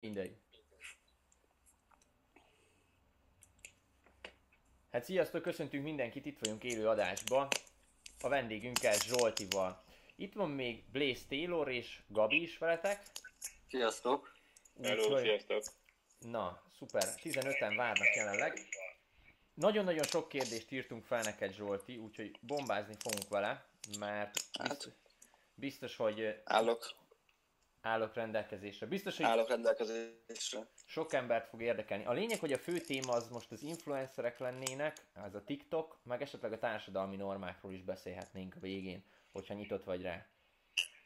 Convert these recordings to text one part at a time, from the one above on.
Mindegy. Hát sziasztok, köszöntünk mindenkit, itt vagyunk élő adásba. A vendégünkkel Zsoltival. Itt van még Blaze Taylor és Gabi is veletek. Sziasztok! Hello, sziasztok! Na, szuper. 15-en várnak jelenleg. Nagyon-nagyon sok kérdést írtunk fel neked, Zsolti, úgyhogy bombázni fogunk vele, mert Hát, biztos, biztos hogy állok, állok rendelkezésre. Biztos, hogy állok rendelkezésre. sok embert fog érdekelni. A lényeg, hogy a fő téma az most az influencerek lennének, az a TikTok, meg esetleg a társadalmi normákról is beszélhetnénk a végén, hogyha nyitott vagy rá.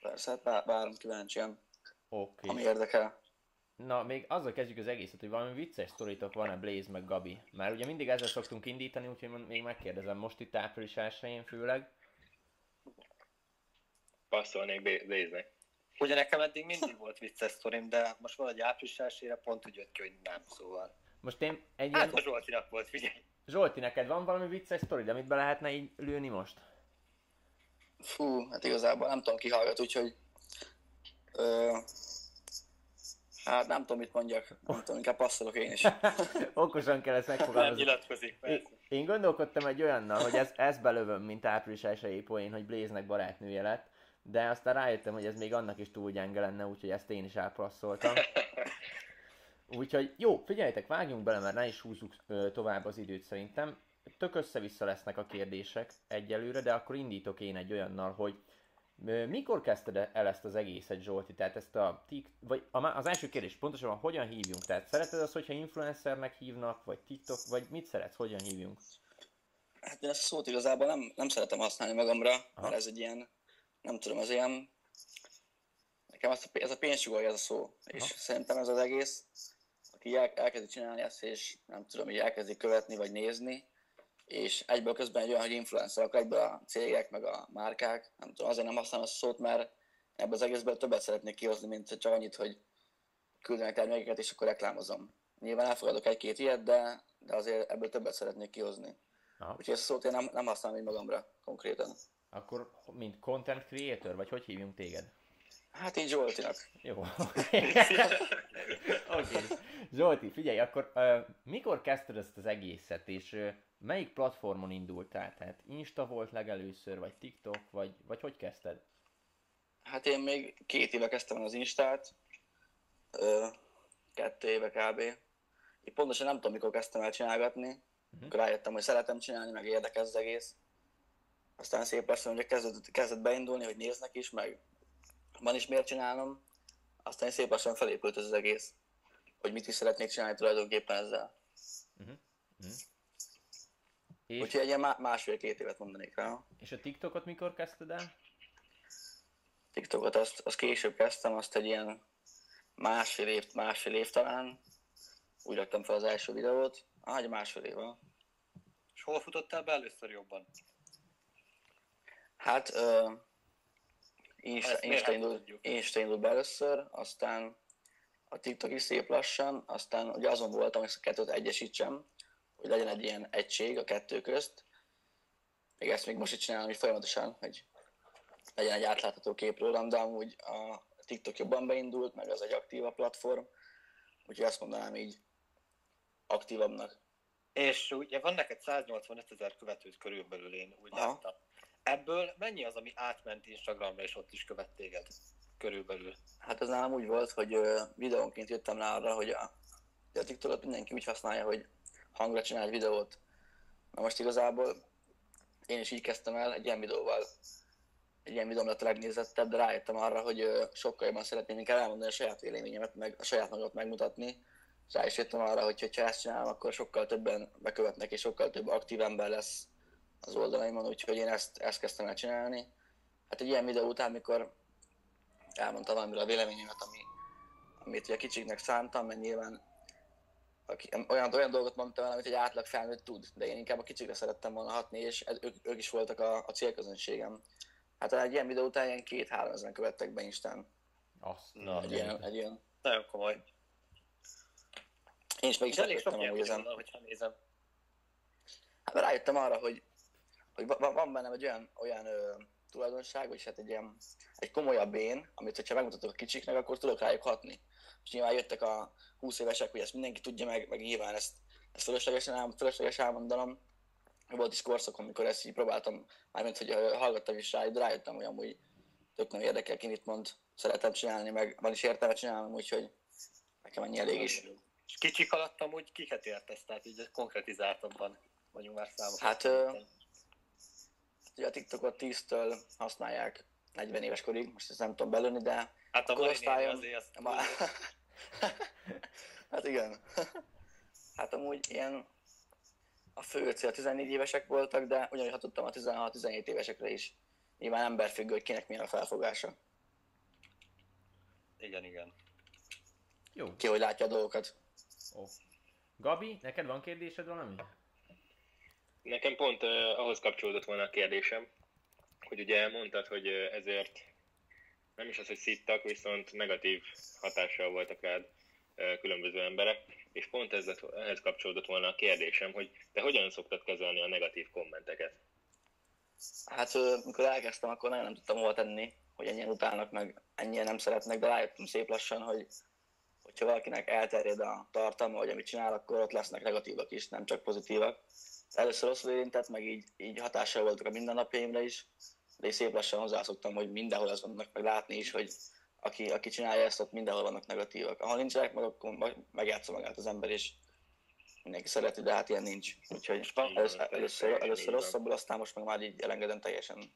Persze, hát várom kíváncsian, Oké. ami érdekel. Na, még azzal kezdjük az egészet, hogy valami vicces sztoritok van-e Blaze meg Gabi? Már ugye mindig ezzel szoktunk indítani, úgyhogy még megkérdezem, most itt április 1 főleg. Passzolnék Blaze-nek. Ugye nekem eddig mindig volt vicces sztorim, de most valahogy április elsőre pont úgy jött ki, hogy nem, szóval. Most én egy ilyen... Hát a Zsoltinak volt, figyelj. Zsolti, neked van valami vicces sztori, amit be lehetne így lőni most? Fú, hát igazából nem tudom ki hallgat, úgyhogy... Ö, hát nem tudom, mit mondjak. Nem tudom, inkább passzolok én is. Okosan kell ezt Nem megfogalmazni. nyilatkozik, Én, persze. én gondolkodtam egy olyannal, hogy ez, ez belövöm, mint április 1 poén, hogy Blaze-nek barátnője lett, de aztán rájöttem, hogy ez még annak is túl gyenge lenne, úgyhogy ezt én is elpasszoltam. Úgyhogy jó, figyeljetek, vágjunk bele, mert ne is húzzuk ö, tovább az időt szerintem. Tök össze-vissza lesznek a kérdések egyelőre, de akkor indítok én egy olyannal, hogy ö, mikor kezdted el ezt az egészet, Zsolti? Tehát ezt a tik, vagy a, az első kérdés pontosan hogyan hívjunk? Tehát szereted azt, hogyha influencernek hívnak, vagy TikTok, vagy mit szeretsz, hogyan hívjunk? Hát én ezt a szót igazából nem, nem szeretem használni magamra, Aha. mert ez egy ilyen, nem tudom, az ilyen... Nekem az a, ez a pénzsugolja ez a szó, és Aha. szerintem ez az egész, aki el, elkezdi csinálni ezt, és nem tudom, így elkezdi követni, vagy nézni, és egyből közben egy olyan, hogy influencer, akkor egyből a cégek, meg a márkák, nem tudom, azért nem használom ezt a szót, mert ebből az egészből többet szeretnék kihozni, mint csak annyit, hogy küldenek termékeket, és akkor reklámozom. Nyilván elfogadok egy-két ilyet, de, de azért ebből többet szeretnék kihozni. Aha. Úgyhogy ezt a szót én nem, nem használom így magamra konkrétan. Akkor mint content creator, vagy hogy hívjunk téged? Hát így Zsoltinak. Jó. Oké. okay. Zsolti, figyelj, akkor uh, mikor kezdted ezt az egészet, és uh, melyik platformon indultál? Tehát Insta volt legelőször, vagy TikTok, vagy, vagy hogy kezdted? Hát én még két éve kezdtem az Instát, ö, kettő éve kb. Én pontosan nem tudom, mikor kezdtem el csinálgatni, uh-huh. akkor rájöttem, hogy szeretem csinálni, meg érdekel az egész. Aztán szép lassan ugye kezdett, kezdett beindulni, hogy néznek is, meg van is miért csinálnom. Aztán szép lassan felépült ez az egész, hogy mit is szeretnék csinálni tulajdonképpen ezzel. És, Úgyhogy egy ilyen má- másfél-két évet mondanék rá. és a TikTokot mikor kezdted el? TikTokot azt, azt később kezdtem, azt egy ilyen másfél év, másfél év talán. Úgy raktam fel az első videót. Ah, egy másfél év. És hol futottál be először jobban? Hát, uh, Insta, Insta, indult? Insta indult be először, aztán a TikTok is szép lassan, aztán ugye azon voltam, hogy ezt a kettőt egyesítsem, hogy legyen egy ilyen egység a kettő közt. Még ezt még most is csinálom, hogy folyamatosan, hogy legyen egy átlátható kép rólam, de amúgy a TikTok jobban beindult, meg az egy aktívabb platform, úgyhogy azt mondanám így aktívabbnak. És ugye van neked 185 ezer követőt körülbelül, én úgy Aha. láttam. Ebből mennyi az, ami átment Instagramra, és ott is követ téged? Körülbelül. Hát ez nálam úgy volt, hogy videónként jöttem rá arra, hogy a, a TikTokot mindenki úgy használja, hogy hangra csinál egy videót. Na most igazából én is így kezdtem el egy ilyen videóval. Egy ilyen videóm lett a legnézettebb, de rájöttem arra, hogy sokkal jobban szeretném inkább elmondani a saját véleményemet, meg a saját magamat megmutatni. Rá is jöttem arra, hogy ha ezt csinálom, akkor sokkal többen bekövetnek, és sokkal több aktív ember lesz az oldalaimon, úgyhogy én ezt, ezt kezdtem el csinálni. Hát egy ilyen videó után, mikor elmondtam valamiről a véleményemet, ami, amit ugye kicsiknek szántam, mert nyilván aki, olyan, olyan dolgot mondtam el, amit egy átlag felnőtt tud, de én inkább a kicsikre szerettem volna hatni, és ez, ők, ők, is voltak a, a célközönségem. Hát egy ilyen videó után ilyen két-három ezeren követtek be Instán. Azt. Na, Egy ilyen, egy ilyen. Nagyon komoly. Én is meg is elég sok amúgy ezen. hogyha nézem. Hát rájöttem arra, hogy, hogy va- van bennem egy olyan, olyan ö, tulajdonság, vagy hát egy ilyen egy komolyabb én, amit hogyha megmutatok a kicsiknek, akkor tudok rájuk hatni. és nyilván jöttek a 20 évesek, hogy ezt mindenki tudja meg, meg nyilván ezt, ezt fölöslegesen, fölösleges elmondanom. Volt is korszak, amikor ezt így próbáltam, mármint, hogy hallgattam is rá, de rájöttem, hogy amúgy tök nem érdekel ki, mit mond, szeretem csinálni, meg van is értelme csinálni, úgyhogy nekem ennyi elég is. És kicsik alatt amúgy kiket értesz, tehát így konkretizáltabban vagyunk már számok. Hát, Ugye a TikTokot 10-től használják 40 éves korig, most ezt nem tudom belőni, de hát a korosztályom- mai név azért azt Ma... hát igen. hát amúgy ilyen a fő cél 14 évesek voltak, de ugyanúgy hatottam a 16-17 évesekre is. Nyilván emberfüggő, hogy kinek milyen a felfogása. Igen, igen. Jó. Ki hogy látja a dolgokat. Ó. Gabi, neked van kérdésed valami? Nekem pont uh, ahhoz kapcsolódott volna a kérdésem, hogy ugye mondtad, hogy ezért nem is az, hogy szittak, viszont negatív hatással voltak rád különböző emberek, és pont ez ehhez kapcsolódott volna a kérdésem, hogy te hogyan szoktad kezelni a negatív kommenteket? Hát mikor elkezdtem, akkor nagyon nem tudtam hova tenni, hogy ennyien utálnak, meg ennyien nem szeretnek, de rájöttem szép lassan, hogy hogyha valakinek elterjed a tartalma, vagy amit csinál, akkor ott lesznek negatívak is, nem csak pozitívak. Először rosszul érintett, meg így, így hatással voltak a mindennapjaimra is, de így szép lassan hozzászoktam, hogy mindenhol az vannak, meg látni is, hogy aki, aki csinálja ezt, ott mindenhol vannak negatívak. Ha nincsenek, meg akkor meg- megjátsza magát az ember, és mindenki szereti, de hát ilyen nincs. Úgyhogy először, először, először rosszabbul, aztán most meg már így elengedem teljesen.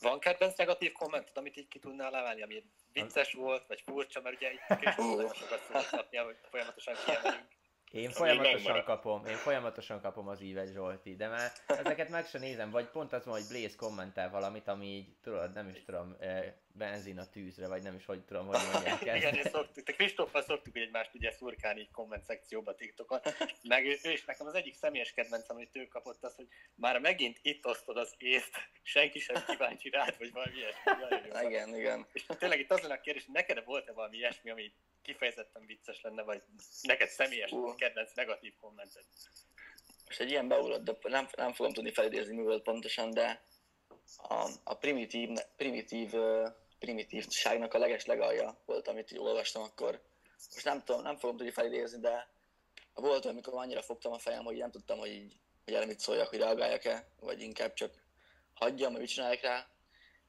Van kedvenc negatív kommentet, amit így ki tudnál emelni, ami vicces volt, vagy furcsa, mert ugye itt sokat kapni, hogy folyamatosan kiemeljünk. Én folyamatosan kapom, én folyamatosan kapom az ívet Zsolti, de már ezeket meg sem nézem, vagy pont az van, hogy Blaze kommentál valamit, ami így, tudod, nem is tudom, eh, benzin a tűzre, vagy nem is hogy tudom, hogy mondják Igen, ezt. és szoktuk, te Kristóffal szoktuk egymást ugye szurkálni így komment szekcióba TikTokon, meg ő, ő is nekem az egyik személyes kedvencem, amit ő kapott az, hogy már megint itt osztod az észt, senki sem kíváncsi rád, vagy valami ilyesmi. Igen, igen. És tényleg itt az lenne a kérdés, hogy neked volt-e valami ilyesmi, ami kifejezetten vicces lenne, vagy neked személyes Ú. kedvenc negatív kommented? Most egy ilyen beugrott, de nem, nem fogom tudni felidézni, mi volt pontosan, de a, a primitív, primitív, ö, primitívságnak a leges legalja volt, amit így olvastam akkor. Most nem tudom, nem fogom tudni felidézni, de volt, amikor annyira fogtam a fejem, hogy nem tudtam, hogy, így, hogy erre mit szóljak, hogy reagáljak-e, vagy inkább csak hagyjam, hogy mit csináljak rá.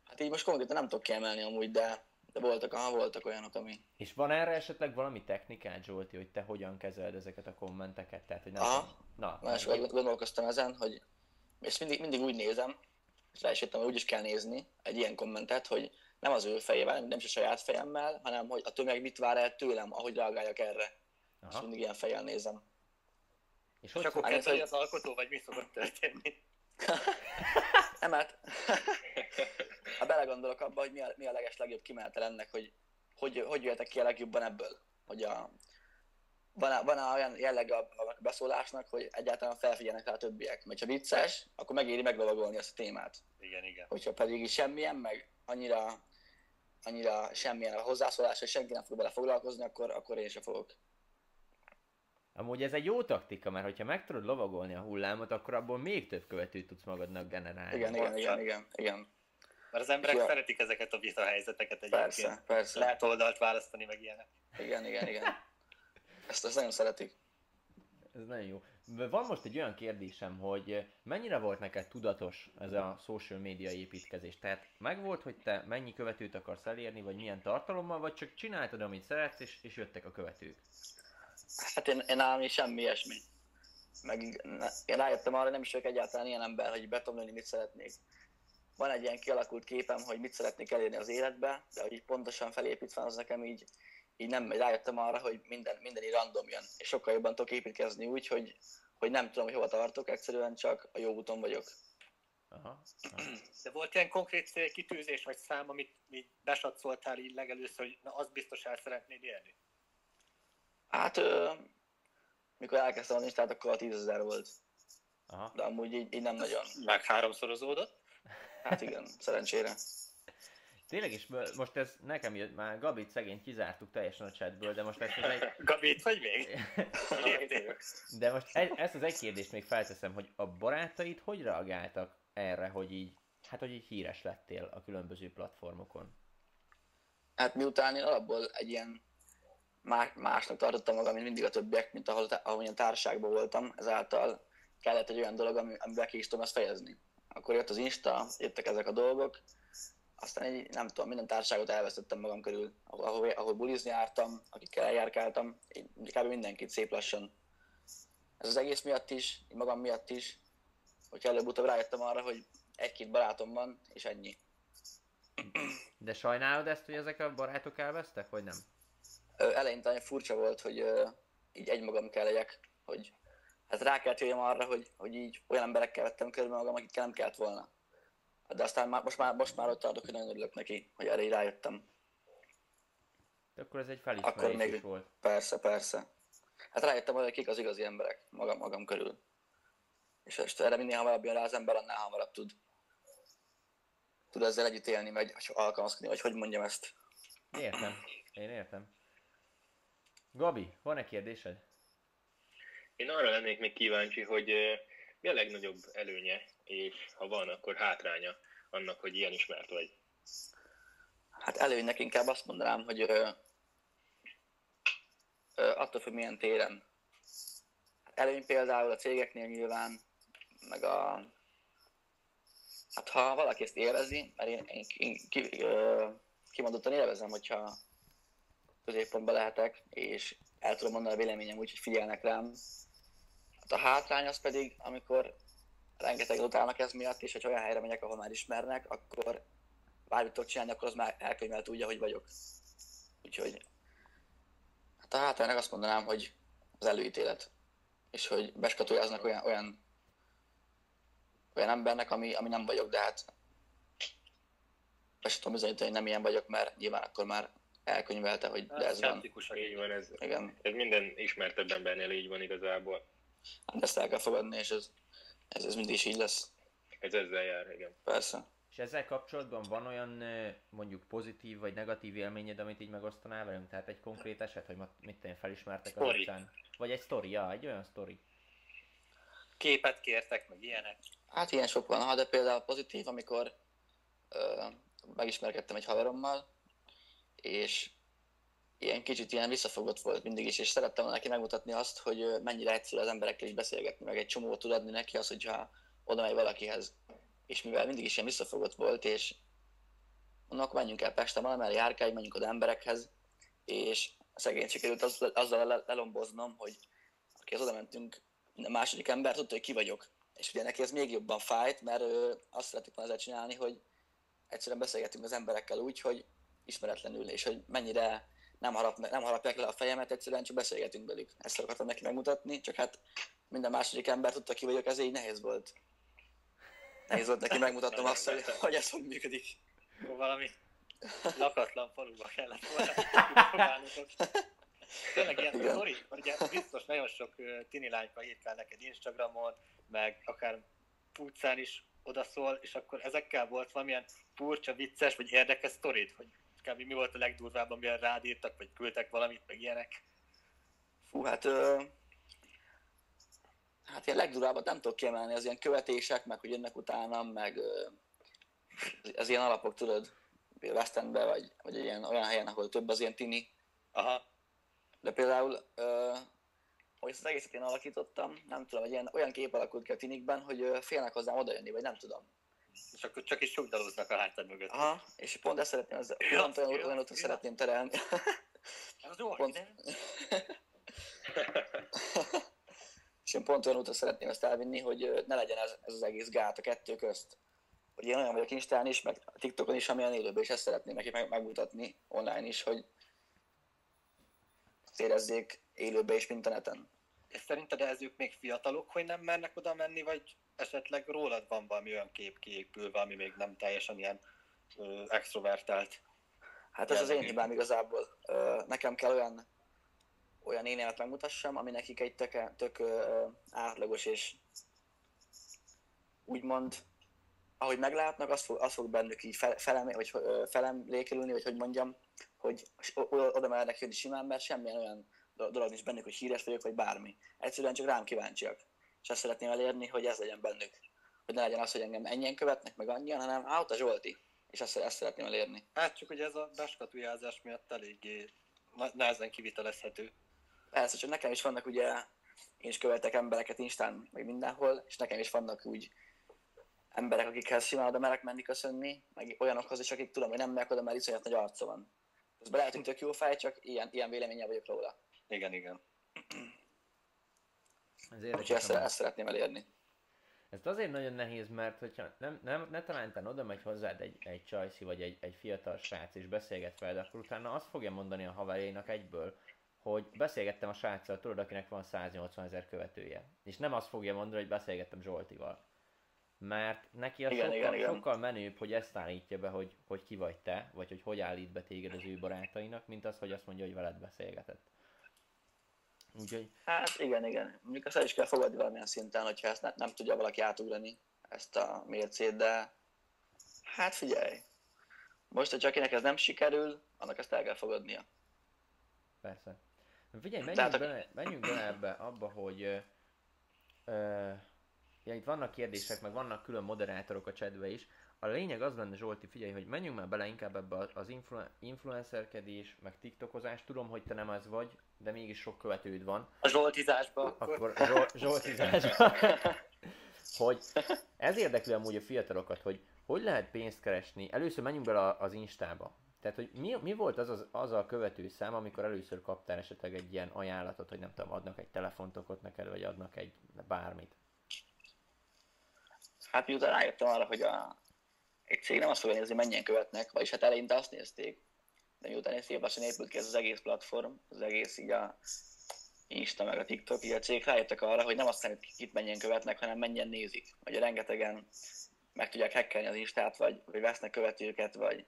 Hát így most konkrétan nem tudok kiemelni amúgy, de, de voltak, aha, voltak olyanok, ami... És van erre esetleg valami technikád, Zsolti, hogy te hogyan kezeled ezeket a kommenteket? Tehát, hogy nem Aha. tudom- Na, Nagyon sokat gondolkoztam ezen, hogy és mindig, mindig úgy nézem, és rá is jöttem, hogy úgy is kell nézni egy ilyen kommentet, hogy nem az ő fejével, nem is a saját fejemmel, hanem hogy a tömeg mit vár el tőlem, ahogy reagáljak erre. És Aha. mindig ilyen fejjel nézem. És És hogy akkor Hát, kezdeni hogy- az alkotó, vagy mi szokott történni? Nem, hát ha belegondolok abba, hogy mi a, mi a leges legjobb kimenetel ennek, hogy hogy, hogy jöhetek ki a legjobban ebből. Hogy a, van, van olyan jellege a a beszólásnak, hogy egyáltalán felfigyelnek rá a többiek. Mert ha vicces, akkor megéri meglovagolni azt a témát. Igen, igen. hogyha pedig semmilyen, meg annyira, annyira semmilyen a hozzászólás, hogy senki nem fog bele foglalkozni, akkor, akkor én sem fogok. Amúgy ez egy jó taktika, mert hogyha meg tudod lovagolni a hullámot, akkor abból még több követőt tudsz magadnak generálni. Igen, igen, igen, igen, igen. Mert az emberek Ja. szeretik ezeket a vita helyzeteket egyébként. Persze, persze. Lehet oldalt választani, meg ilyenek. Igen, igen, igen. Ezt, ezt nagyon szeretik. Ez nagyon jó. Van most egy olyan kérdésem, hogy mennyire volt neked tudatos ez a social media építkezés? Tehát megvolt, hogy te mennyi követőt akarsz elérni, vagy milyen tartalommal, vagy csak csináltad, amit szeretsz, és, és jöttek a követők? Hát én, én nálam semmi ilyesmi. Meg én rájöttem arra, nem is vagyok egyáltalán ilyen ember, hogy be mit szeretnék. Van egy ilyen kialakult képem, hogy mit szeretnék elérni az életbe, de hogy így pontosan felépítve az nekem így, így nem rájöttem arra, hogy minden, minden így random jön. És sokkal jobban tudok építkezni úgy, hogy, hogy nem tudom, hogy hova tartok, egyszerűen csak a jó úton vagyok. Aha. Aha. De volt ilyen konkrét célkitűzés vagy szám, amit így besatszoltál így legelőször, hogy na, azt biztos el szeretnéd érni? Hát, ö, mikor elkezdtem az Instát, akkor a 10 000 volt. Aha. De amúgy így, így nem nagyon. Meg háromszorozódott? Hát igen, szerencsére. Tényleg is, most ez nekem jött, már Gabit szegény kizártuk teljesen a chatből, de most ezt az egy, Gabi, itt vagy még? De most egy, ezt az egy kérdést még felteszem, hogy a barátaid hogy reagáltak erre, hogy így, hát hogy így híres lettél a különböző platformokon? Hát miután én alapból egy ilyen más, másnak tartottam magam, mint mindig a többiek, mint ahol, ahol ilyen társaságban voltam, ezáltal kellett egy olyan dolog, ami, amivel ki is tudom ezt fejezni. Akkor jött az Insta, jöttek ezek a dolgok, aztán egy, nem tudom, minden társaságot elvesztettem magam körül, ahol, ahol, ahol bulizni jártam, akikkel eljárkáltam, így kb. mindenkit szép lassan. Ez az egész miatt is, magam miatt is, hogy előbb-utóbb rájöttem arra, hogy egy-két barátom van, és ennyi. De sajnálod ezt, hogy ezek a barátok elvesztek, vagy nem? Ö, eleinte nagyon furcsa volt, hogy ö, így egymagam kell legyek, hogy hát rá kellett jöjjem arra, hogy, hogy így olyan emberekkel vettem körbe magam, akikkel nem kellett volna. De aztán már, most, már, most már ott tartok, hogy nagyon örülök neki, hogy erre rájöttem. De akkor ez egy felismerés még- is volt. Persze, persze. Hát rájöttem, hogy kik az igazi emberek magam, magam körül. És most erre minél hamarabb jön rá az ember, annál hamarabb tud, tud ezzel együtt élni, vagy alkalmazkodni, vagy hogy mondjam ezt. Értem. Én értem. Gabi, van-e kérdésed? Én arra lennék még kíváncsi, hogy mi a legnagyobb előnye, és ha van, akkor hátránya annak, hogy ilyen ismert vagy. Hát előnynek inkább azt mondanám, hogy ö, ö, attól függ milyen téren. Előny például a cégeknél nyilván, meg a... Hát ha valaki ezt élvezi, mert én, én, én ki, ö, kimondottan élvezem, hogyha középpontban lehetek, és el tudom mondani a véleményem úgy, hogy figyelnek rám. Hát a hátrány az pedig, amikor rengeteg utálnak ez miatt, és hogy olyan helyre megyek, ahol már ismernek, akkor bármit tudok csinálni, akkor az már elkönyvelt tudja, hogy vagyok. Úgyhogy hát a hátránynak azt mondanám, hogy az előítélet. És hogy beskatujáznak olyan, olyan, olyan embernek, ami, ami nem vagyok, de hát be tudom bizonyítani, hogy nem ilyen vagyok, mert nyilván akkor már elkönyvelte, hogy de ez van. Így van, ez, Igen, ez minden ismertebb embernél így van igazából. hát ezt el kell fogadni, és ez, ez, ez mindig is így lesz. Ez ezzel jár, igen. Persze. És ezzel kapcsolatban van olyan mondjuk pozitív vagy negatív élményed, amit így megosztanál velünk? Tehát egy konkrét eset, hogy mit én, felismertek az Sztori. utcán? Vagy egy sztori, ja, egy olyan sztori. Képet kértek, meg ilyenek. Hát ilyen sok van, ha de például pozitív, amikor ö, megismerkedtem egy haverommal, és ilyen kicsit ilyen visszafogott volt mindig is, és szerettem neki megmutatni azt, hogy mennyire egyszerű az emberekkel is beszélgetni, meg egy csomót tud adni neki az, hogyha oda megy valakihez. És mivel mindig is ilyen visszafogott volt, és akkor menjünk el Pestre valamelyre járkálj, menjünk oda emberekhez, és szegény sikerült az, azzal le- lelomboznom, hogy akihez oda mentünk, a második ember tudta, hogy ki vagyok. És ugye neki ez még jobban fájt, mert ő azt szeretik volna ezzel csinálni, hogy egyszerűen beszélgetünk az emberekkel úgy, hogy ismeretlenül, és hogy mennyire nem, harap, nem harapják le a fejemet, egyszerűen csak beszélgetünk velük. Ezt akartam neki megmutatni, csak hát minden második ember tudta ki vagyok, ez így nehéz volt. Nehéz volt neki megmutatnom azt, hogy, hogy ez hogy működik. Valami lakatlan faluba kellett volna. Tényleg ilyen sztori, ugye biztos nagyon sok tini lányka írkál neked Instagramon, meg akár utcán is odaszól, és akkor ezekkel volt valamilyen furcsa, vicces, vagy érdekes sztorid, hogy kb. mi volt a legdurvább, amilyen rád írtak, vagy küldtek valamit, meg ilyenek. Fú, hát... Ö, hát ilyen legdurábbat nem tudok kiemelni, az ilyen követések, meg hogy jönnek utánam, meg ö, az ilyen alapok, tudod, West Endbe, vagy, vagy ilyen, olyan helyen, ahol több az ilyen tini. Aha, De például, ö, hogy ezt az egészet én alakítottam, nem tudom, egy ilyen, olyan kép alakult ki a tinikben, hogy ö, félnek hozzám odajönni, vagy nem tudom. És akkor csak is sugdaloznak a hátad mögött. Aha, és pont ezt szeretném, az, Ja, pont olyan, ja, olyan úton ja. szeretném terelni. Ez jó, Pont. és én pont olyan úton szeretném ezt elvinni, hogy ne legyen ez, ez az egész gát a kettő közt. Hogy én olyan vagyok Instán is, meg a TikTokon is, amilyen élőben, és ezt szeretném nekik meg, megmutatni online is, hogy érezzék élőben is, mint a neten. És szerinted ez ők még fiatalok, hogy nem mernek oda menni, vagy esetleg rólad van valami olyan kép kiépülve, ami még nem teljesen ilyen ö, extrovertált? Hát ez az én hibám igazából. Ö, Nekem kell olyan, olyan énemet megmutassam, ami nekik egy tök, tök ö, átlagos és úgymond, ahogy meglátnak, az fog, az fog bennük így fel, felem, vagy ö, felemlékelülni, vagy hogy mondjam, hogy oda mernek jönni simán, mert semmilyen olyan do- dolog nincs bennük, hogy híres vagyok, vagy bármi. Egyszerűen csak rám kíváncsiak. És azt szeretném elérni, hogy ez legyen bennük. Hogy ne legyen az, hogy engem ennyien követnek, meg annyian, hanem á, ott a Zsolti. és ezt, ezt szeretném elérni. Hát csak ugye ez a beskatujázás miatt eléggé nehezen kivitelezhető. Persze, csak nekem is vannak ugye, én is követek embereket Instán, meg mindenhol, és nekem is vannak úgy emberek, akikhez simán oda merek menni köszönni, meg olyanokhoz is, akik tudom, hogy nem merek oda, mert iszonyat nagy arca van. Ez lehet, hogy tök jó fej, csak ilyen, ilyen véleménye vagyok róla. Igen, igen. Ez Úgyhogy ezt, ezt szeretném elérni. Ez azért nagyon nehéz, mert hogyha nem, nem, ne talántán oda megy hozzád egy, egy csajszi vagy egy, egy fiatal srác és beszélget veled, akkor utána azt fogja mondani a haverjainak egyből, hogy beszélgettem a sráccal, tudod, akinek van 180 ezer követője. És nem azt fogja mondani, hogy beszélgettem Zsoltival. Mert neki az Igen, sokkal, igen, igen. sokkal menőbb, hogy ezt állítja be, hogy, hogy ki vagy te, vagy hogy hogy állít be téged az ő barátainak, mint az, hogy azt mondja, hogy veled beszélgetett. Úgyhogy Hát igen, igen. Mondjuk azt el is kell fogadni valamilyen szinten, hogyha ezt ne, nem tudja valaki átugrani, ezt a mércét, de hát figyelj. Most, hogy akinek ez nem sikerül, annak ezt el kell fogadnia. Persze. Figyelj, menjünk, Tehát bele, menjünk bele ebbe, abba, hogy ö, ö, ja, itt vannak kérdések, meg vannak külön moderátorok a chatbe is. A lényeg az lenne, Zsolti, figyelj, hogy menjünk már bele inkább ebbe az- influ- influencerkedés, meg tiktokozás. Tudom, hogy te nem az vagy, de mégis sok követőd van. A zsoltizásba akkor... Akkor Zsol- Zsoltizásban. hogy ez érdekli amúgy a fiatalokat, hogy hogy lehet pénzt keresni. Először menjünk bele az Instába. Tehát, hogy mi, mi volt az, az, az a követőszám, amikor először kaptál esetleg egy ilyen ajánlatot, hogy nem tudom, adnak egy telefontokot neked, vagy adnak egy bármit. Hát miután rájöttem arra, hogy a, egy cég nem azt fogja nézni, mennyien követnek, vagyis hát eleinte azt nézték, de miután egy szép lassan épült ki ez az egész platform, az egész így a Insta meg a TikTok, így a cég rájöttek arra, hogy nem azt számít, kit mennyien követnek, hanem mennyien nézik. Ugye rengetegen meg tudják hackelni az Instát, vagy, vagy vesznek követőket, vagy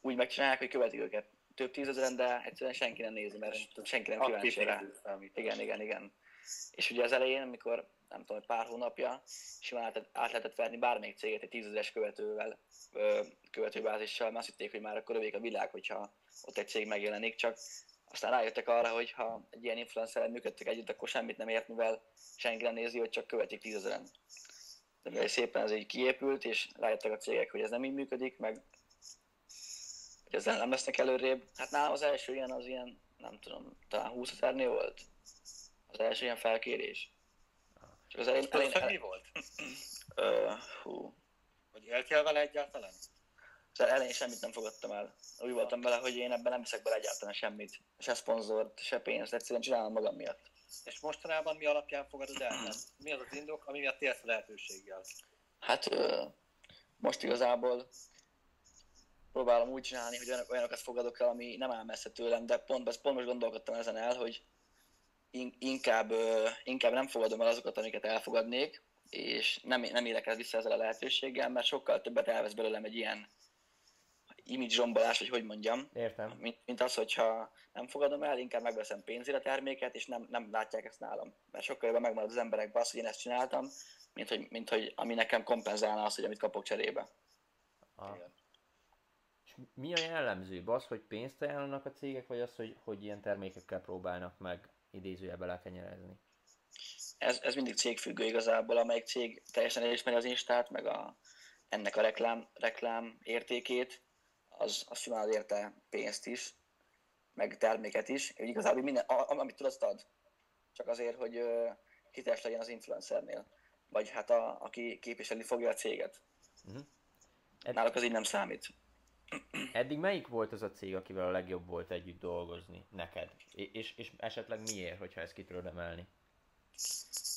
úgy megcsinálják, hogy követik őket több tízezeren, de egyszerűen senki nem nézi, mert senki nem kíváncsi rá. Igen, igen, igen. És ugye az elején, amikor nem tudom, pár hónapja, simán át, át lehetett verni bármelyik céget egy tízezeres követővel, követőbázissal, mert azt hitték, hogy már akkor övék a világ, hogyha ott egy cég megjelenik, csak aztán rájöttek arra, hogy ha egy ilyen influencerrel működtek együtt, akkor semmit nem ért, mivel senki nem nézi, hogy csak követik tízezeren. De mivel szépen ez így kiépült, és rájöttek a cégek, hogy ez nem így működik, meg hogy ezzel nem lesznek előrébb. Hát nálam az első ilyen az ilyen, nem tudom, talán 20 ezernél volt. Az első ilyen felkérés. Csak az elején, elején, Először mi volt? ö, hú, Hogy éltél vele egyáltalán? az elején semmit nem fogadtam el. Úgy voltam vele, hogy én ebben nem viszek bele egyáltalán semmit. Se szponzort, se pénzt, egyszerűen csinálom magam miatt. És mostanában mi alapján fogadod el? Mi az az indok, ami miatt élsz a lehetőséggel? Hát ö, most igazából próbálom úgy csinálni, hogy olyanok, olyanokat fogadok el, ami nem áll messze tőlem, de pont, pont most gondolkodtam ezen el, hogy inkább, inkább nem fogadom el azokat, amiket elfogadnék, és nem, nem élek el vissza ezzel a lehetőséggel, mert sokkal többet elvesz belőlem egy ilyen image zsombolás, vagy hogy mondjam, Értem. mint, mint az, hogyha nem fogadom el, inkább megveszem pénzére a terméket, és nem, nem látják ezt nálam. Mert sokkal jobban megmarad az emberekbe az, hogy én ezt csináltam, mint hogy, mint hogy ami nekem kompenzálna azt, hogy amit kapok cserébe. A, Igen. és mi a jellemzőbb? Az, hogy pénzt ajánlanak a cégek, vagy az, hogy, hogy ilyen termékekkel próbálnak meg idézőjelbe lekenyerezni? Ez, ez mindig cégfüggő igazából, amelyik cég teljesen elismeri az Instát, meg a, ennek a reklám, reklám értékét, az, az simán ad érte pénzt is, meg terméket is. Úgy igazából minden, amit tud, azt ad. Csak azért, hogy ö, hiteles legyen az influencernél. Vagy hát a, aki képviselni fogja a céget. Ed- Náluk az így nem számít. Eddig melyik volt az a cég, akivel a legjobb volt együtt dolgozni neked? És, és, esetleg miért, hogyha ezt ki tudod emelni?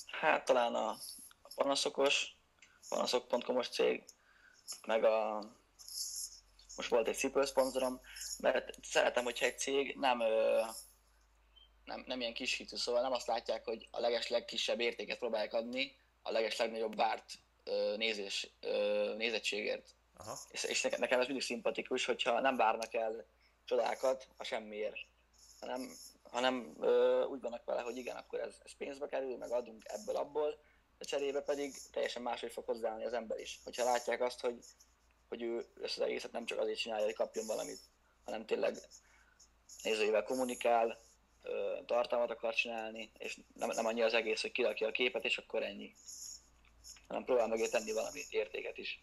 Hát talán a, a panaszokos, panaszok.com-os cég, meg a most volt egy cipőszponzorom, mert szeretem, hogyha egy cég nem, nem, nem ilyen kis hitű, szóval nem azt látják, hogy a leges legkisebb értéket próbálják adni a leges legnagyobb várt nézés, nézettségért. Aha. És, és nekem, ez mindig szimpatikus, hogyha nem várnak el csodákat a semmiért, hanem, hanem ö, úgy vannak vele, hogy igen, akkor ez, ez pénzbe kerül, meg adunk ebből abból, de cserébe pedig teljesen máshogy fog hozzáállni az ember is. Hogyha látják azt, hogy, hogy ő ezt az egészet nem csak azért csinálja, hogy kapjon valamit, hanem tényleg nézőivel kommunikál, tartalmat akar csinálni, és nem, nem annyi az egész, hogy kirakja a képet, és akkor ennyi. Hanem próbál mögé tenni valami értéket is.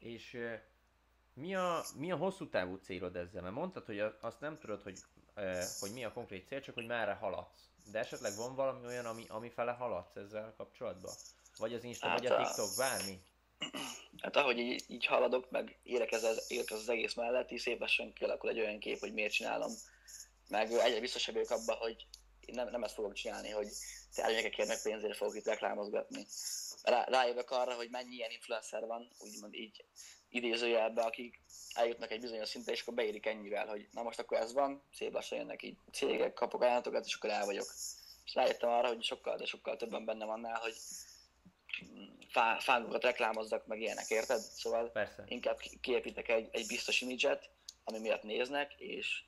És mi a, mi a hosszú távú célod ezzel? Mert mondtad, hogy azt nem tudod, hogy, hogy mi a konkrét cél, csak hogy merre haladsz. De esetleg van valami olyan, ami, ami fele haladsz ezzel kapcsolatban? Vagy az Insta, vagy a Hát, TikTok, bármi? Hát ahogy így, így haladok, meg érek ez, érek ez az egész mellett, így szép lassan kialakul egy olyan kép, hogy miért csinálom. Meg egyre biztosabb vagyok abban, hogy én nem, nem ezt fogom csinálni, hogy termékekért pénzért fogok itt reklámozgatni. Rá, rájövök arra, hogy mennyi ilyen influencer van, úgymond így idézőjelben, akik eljutnak egy bizonyos szintre, és akkor beérik ennyivel, hogy na most akkor ez van, szép lassan jönnek így cégek, kapok ajánlatokat, és akkor el vagyok. És rájöttem arra, hogy sokkal, de sokkal többen benne annál, hogy fá, fángokat reklámozzak, meg ilyenek, érted? Szóval Persze. inkább ki- kiépítek egy, egy biztos imidzset, ami miatt néznek, és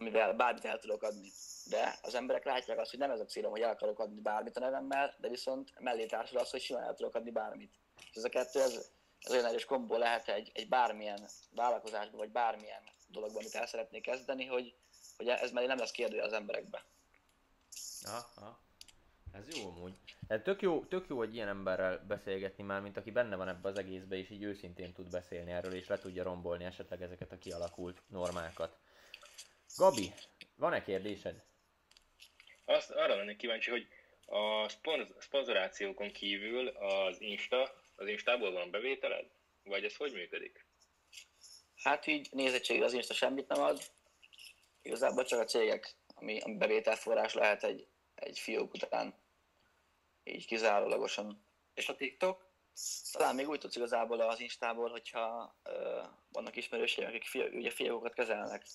amivel bármit el tudok adni. De az emberek látják azt, hogy nem ez a célom, hogy el akarok adni bármit a nevemmel, de viszont mellé társul az, hogy simán el tudok adni bármit. És ez a kettő, ez, ez olyan erős kombó lehet egy, egy bármilyen vállalkozásban, vagy bármilyen dologban, amit el szeretnék kezdeni, hogy, hogy ez mellé nem lesz kérdő az emberekbe. Aha, aha. Ez jó amúgy. Hát tök jó, tök jó, hogy ilyen emberrel beszélgetni már, mint aki benne van ebbe az egészbe, és így őszintén tud beszélni erről, és le tudja rombolni esetleg ezeket a kialakult normákat. Gabi, van-e kérdésed? Azt arra lennék kíváncsi, hogy a szponz- szponzorációkon kívül az Insta, az Instából van bevételed? Vagy ez hogy működik? Hát így nézettségre az Insta semmit nem ad. Igazából csak a cégek, ami, ami bevételforrás lehet egy, egy fiók után. Így kizárólagosan. És a TikTok? Talán még úgy tudsz igazából az Instából, hogyha ö, vannak ismerőseim, akik fia, ugye fiókokat kezelnek.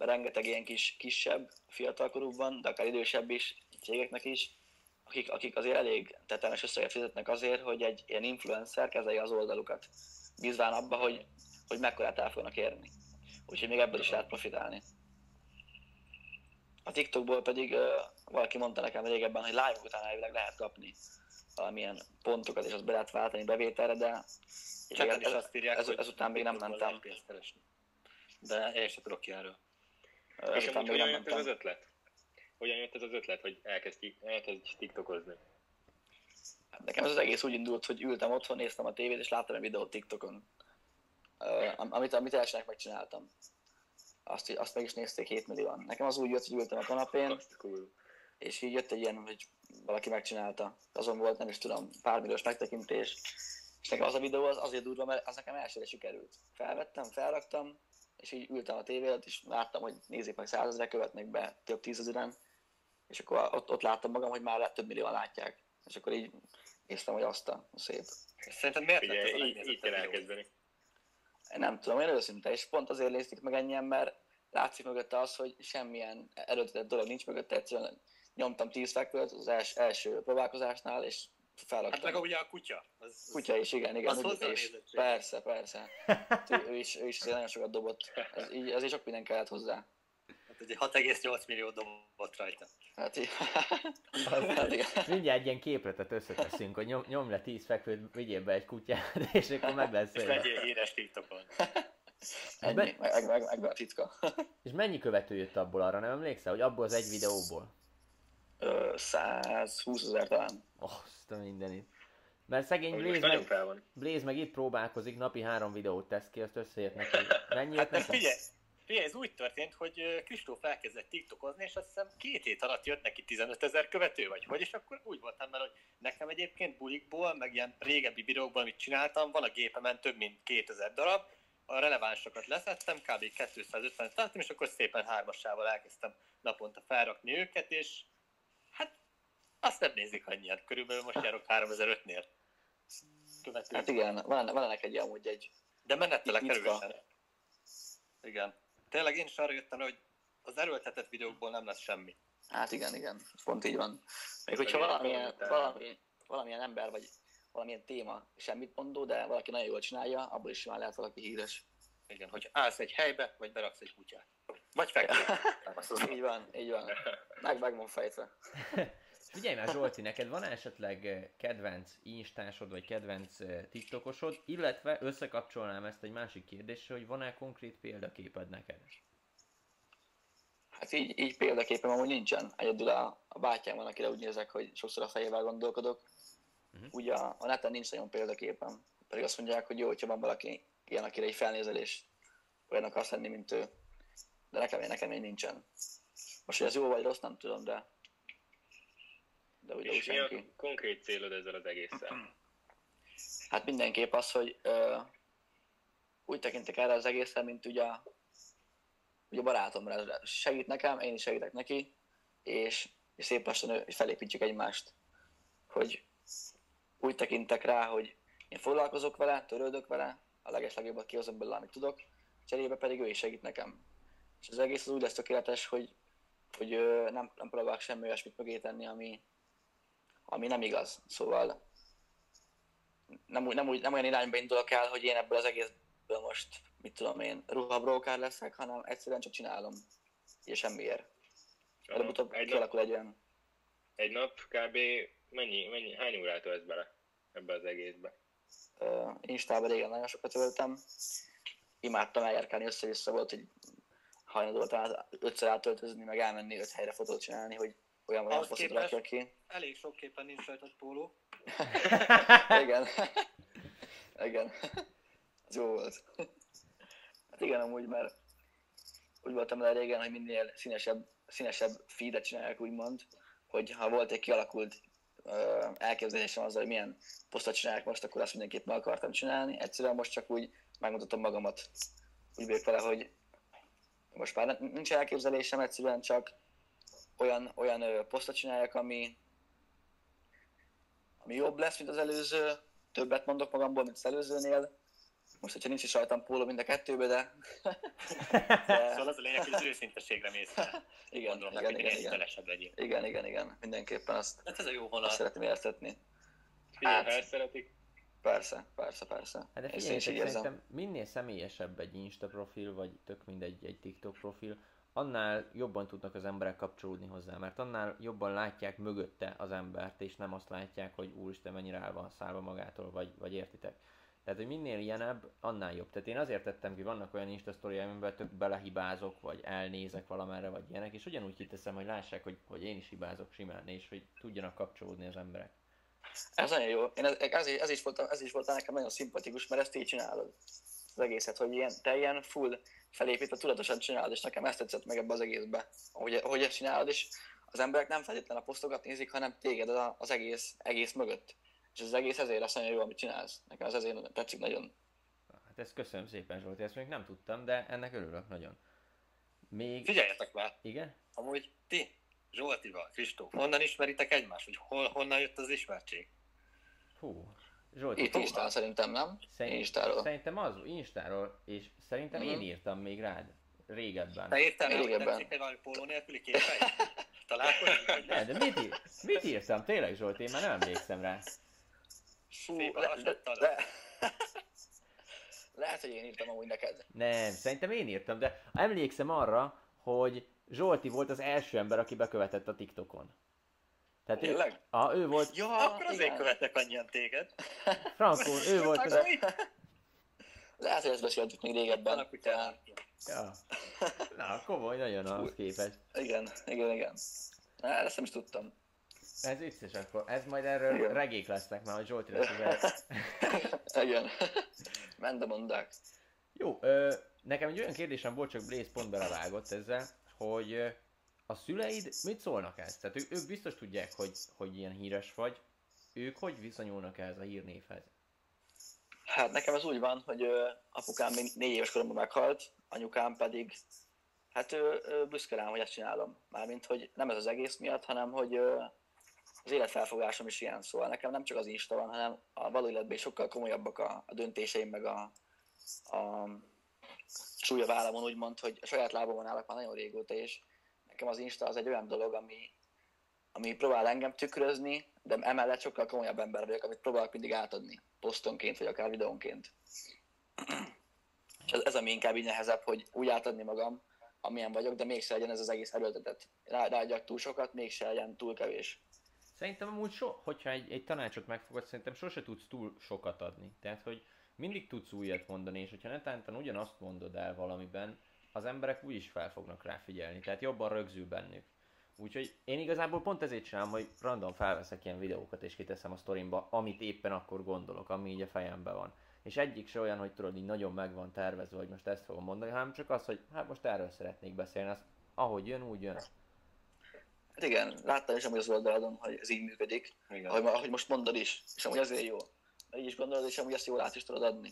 Mert rengeteg ilyen kis, kisebb, fiatalkorúbb van, de akár idősebb is, cégeknek is, akik, akik azért elég tetemes összeget fizetnek azért, hogy egy ilyen influencer kezelje az oldalukat. Bízván abba, hogy, hogy mekkorát el fognak érni. Úgyhogy még ebből is lehet profitálni. A TikTokból pedig uh, valaki mondta nekem régebben, hogy live után elvileg lehet kapni valamilyen pontokat, és azt be lehet váltani bevételre, de Cseten is ez- azt írják, ez- ezután még nem mentem. De én sem tudok ki erről. És amúgy hogyan jött ez az ötlet? Hogyan jött ez az ötlet, hogy elkezd, elkezd tiktokozni? Hát Nekem ez az egész úgy indult, hogy ültem otthon, néztem a tévét, és láttam egy videót TikTokon, am- amit, amit elsőnek megcsináltam. Azt, azt meg is nézték 7 millióan. Nekem az úgy jött, hogy ültem a kanapén, cool. és így jött egy ilyen, hogy valaki megcsinálta. Azon volt, nem is tudom, pár milliós megtekintés. És nekem az a videó az azért durva, mert az nekem elsőre sikerült. Felvettem, felraktam, és így ültem a tévé előtt, és láttam, hogy nézik meg százezre, követnek be több tízezeren, és akkor ott, ott láttam magam, hogy már több millióan látják. És akkor így néztem, hogy azt a szép. És szerinted miért lett Ugye, ez a így, kell elkezdeni. Nem tudom, én őszinte, és pont azért nézték meg ennyien, mert látszik mögötte az, hogy semmilyen erőltetett dolog nincs mögötte, egyszerűen nyomtam 10 fekvőt az els, első próbálkozásnál, és felraktam. Hát meg ugye a kutya. Az, Kutya is, igen, igen. Az úgy- hozzá és persze, persze. Hát ő, ő, is, ő is azért nagyon sokat dobott. Ez, így, ezért sok minden kellett hozzá. Hát ugye 6,8 millió dobott rajta. Hát, így, hát igen. Mindjárt egy ilyen képletet összeteszünk, hogy nyom, nyom le 10 fekvőt, vigyél be egy kutyát, és akkor meg lesz És legyél híres TikTokon. Ennyi, meg, meg, meg, meg a titka. És mennyi követő jött abból arra, nem emlékszel? Hogy abból az egy videóból? Ö, 120 ezer talán. Oh, azt a mindenit. Mert szegény Blaze meg. Blaze meg itt próbálkozik, napi három videót tesz ki, azt összejött neki. Mennyi Hát nekem? figyelj, figyelj, ez úgy történt, hogy Kristóf elkezdett TikTokozni, és azt hiszem két hét alatt jött neki 15 ezer követő, vagy hogy, és akkor úgy voltam vele, hogy nekem egyébként bulikból, meg ilyen régebbi videókból, amit csináltam, van a gépemen több mint 2000 darab, a relevánsokat leszettem, kb. 250-et tartom, és akkor szépen hármasával elkezdtem naponta felrakni őket, és azt nem nézik annyian. Körülbelül most járok 3005-nél. Követő. Hát igen, van, van ennek egy amúgy egy... De menettelek erősen. Igen. Tényleg én is arra jöttem, rá, hogy az erőltetett videókból nem lesz semmi. Hát igen, igen, pont így van. Még hogyha valamilyen, valami, valamilyen ember, vagy valamilyen téma semmit mondó, de valaki nagyon jól csinálja, abból is simán lehet valaki híres. Igen, hogy állsz egy helybe, vagy beraksz egy kutyát. Vagy fekvés. így van, így van. Meg, meg van fejtve. Figyelj már Zsolti, neked van esetleg eh, kedvenc instásod, vagy kedvenc eh, tiktokosod, illetve összekapcsolnám ezt egy másik kérdéssel, hogy van-e konkrét példaképed neked? Hát így, így példaképem amúgy nincsen. Egyedül a, a bátyám van, akire úgy nézek, hogy sokszor a fejével gondolkodok. Mhm. Ugye a, a neten nincs nagyon példaképem. Pedig azt mondják, hogy jó, hogyha van valaki ilyen, akire egy felnézelés olyan akarsz lenni, mint ő. De nekem, nekem még nincsen. Most, hogy ez jó vagy rossz, nem tudom, de... De úgy És mi a senki. konkrét célod ezzel az egésszel? Hát mindenképp az, hogy ö, úgy tekintek erre az egészre, mint ugye ugye barátomra. Segít nekem, én is segítek neki, és, és szép lassan felépítjük egymást. Hogy úgy tekintek rá, hogy én foglalkozok vele, törődök vele, a legeslegjobbat kihozom belőle, amit tudok, cserébe pedig ő is segít nekem. És az egész az úgy lesz tökéletes, hogy, hogy nem, nem próbálok semmi olyasmit mögé tenni, ami, ami nem igaz. Szóval nem, úgy, nem, úgy, nem olyan irányba indulok el, hogy én ebből az egészből most, mit tudom én, ruhabrókár leszek, hanem egyszerűen csak csinálom. És semmiért. Előbb-utóbb Egy nap, kialakul egy olyan egy nap kb. Mennyi, mennyi, hány órát ölsz bele ebbe az egészbe? uh, Instában régen nagyon sokat öltem. Imádtam eljárkálni, össze-vissza volt, hogy hajnal voltam ötször átöltözni, meg elmenni öt helyre fotót csinálni, hogy olyan olyan képest- rakja ki. Elég sok képen nincs rajtad póló. Igen. igen. Ez jó volt. Hát igen, amúgy, mert úgy voltam vele régen, hogy minél színesebb, színesebb feedet csinálják, úgymond, hogy ha volt egy kialakult ö, elképzelésem azzal, hogy milyen posztot csinálják most, akkor azt mindenképp meg akartam csinálni. Egyszerűen most csak úgy megmutatom magamat. Úgy vagyok vele, hogy most már nincs elképzelésem, egyszerűen csak olyan, olyan ö, posztot csináljak, ami, ami jobb lesz, mint az előző, többet mondok magamból, mint az előzőnél. Most, hogyha nincs is rajtam póló mind a kettőbe, de... de Szóval az a lényeg, hogy az őszinteségre mész fel. igen, Gondolom, igen, igen, igen, legyél. igen, igen, igen, mindenképpen azt, Hát ez a jó azt vonal. szeretném értetni. Figyelj, Hát. szeretik, Persze, persze, persze. Hát de Ezt én is így érzem. minél személyesebb egy Insta profil, vagy tök mindegy egy TikTok profil, annál jobban tudnak az emberek kapcsolódni hozzá, mert annál jobban látják mögötte az embert, és nem azt látják, hogy úristen mennyire el van szállva magától, vagy, vagy értitek. Tehát, hogy minél ilyenebb, annál jobb. Tehát én azért tettem ki, vannak olyan Insta sztoriaim, amiben tök belehibázok, vagy elnézek valamerre, vagy ilyenek, és ugyanúgy kiteszem, hogy lássák, hogy, hogy én is hibázok simán, és hogy tudjanak kapcsolódni az emberek. Ez nagyon jó. Én ez, ez, ez, is volt, ez is volt nekem nagyon szimpatikus, mert ezt így csinálod. Az egészet, hogy ilyen, te ilyen full felépítve tudatosan csinálod, és nekem ezt tetszett meg ebbe az egészbe. Hogy, hogy ezt csinálod, és az emberek nem feltétlenül a posztokat nézik, hanem téged az, az egész, egész mögött. És az egész ezért lesz nagyon jó, amit csinálsz. Nekem ez ezért tetszik nagyon. Hát ezt köszönöm szépen Zsolti, ezt még nem tudtam, de ennek örülök nagyon. Még... Figyeljetek már, Igen? amúgy ti, Zsoltival, Kristóf, honnan ismeritek egymást? Hogy hol, honnan jött az ismertség? Hú. Zsolti, Itt Instán szerintem, nem? Szerint, Instáról. Szerintem az Instáról, és szerintem én Mhm. írtam még rád régebben. Te értem, Régebben. egy valami póló nélküli vagy Ne, de mit, ír, mit írtam? Tényleg Zsolti, én már nem emlékszem rá. Fú, Szép le, le, le, lehet, hogy én írtam amúgy neked. Nem, szerintem én írtam, de emlékszem arra, hogy Zsolti volt az első ember, aki bekövetett a TikTokon. Tehát ő, Tényleg? a, ő volt, Ja, Akkor azért igen. követnek annyian téged. Frankon, ő volt az... Akkor mi? Lehet, hogy ezt beszéltük még régebben. Ja. Na, komoly, nagyon ahhoz képest. Igen, igen, igen. Na, ezt nem is tudtam. Ez vicces akkor. Ez majd erről Igen. regék lesznek már, hogy Zsolti lesz az igen. Mende mondák. Jó, ö, nekem egy olyan kérdésem volt, csak Blaze pont belevágott ezzel, hogy ö, a szüleid mit szólnak ehhez? Tehát ők, ők biztos tudják, hogy, hogy ilyen híres vagy. Ők hogy viszonyulnak ehhez a hírnévhez? Hát nekem ez úgy van, hogy ö, apukám még négy éves koromban meghalt, anyukám pedig, hát ő, ő büszke rám, hogy ezt csinálom. Mármint, hogy nem ez az egész miatt, hanem hogy ö, az életfelfogásom is ilyen, szóval nekem nem csak az Insta van, hanem a való életben is sokkal komolyabbak a, a döntéseim, meg a, a súlya vállamon úgymond, hogy a saját lábamon állok már nagyon régóta, és nekem az Insta az egy olyan dolog, ami, ami próbál engem tükrözni, de emellett sokkal komolyabb ember vagyok, amit próbálok mindig átadni, posztonként, vagy akár videónként. És ez, ez ami inkább így nehezebb, hogy úgy átadni magam, amilyen vagyok, de mégse legyen ez az egész erőltetett. Rá, ráadjak túl sokat, mégse legyen túl kevés. Szerintem amúgy, so, hogyha egy, egy tanácsot megfogod, szerintem sose tudsz túl sokat adni. Tehát, hogy mindig tudsz újat mondani, és hogyha netántán ugyanazt mondod el valamiben, az emberek úgyis fel fognak rá figyelni, tehát jobban rögzül bennük. Úgyhogy én igazából pont ezért csinálom, hogy random felveszek ilyen videókat és kiteszem a sztorimba, amit éppen akkor gondolok, ami így a fejemben van. és egyik se olyan, hogy tudod, így nagyon meg van tervezve, hogy most ezt fogom mondani, hanem csak az, hogy hát most erről szeretnék beszélni, azt ahogy jön, úgy jön. Hát igen, láttam is amúgy az oldaladon, hogy ez így működik, Igen. ahogy, ahogy most mondod is, és amúgy azért jó. Így is gondolod, és amúgy ezt jól át is tudod adni.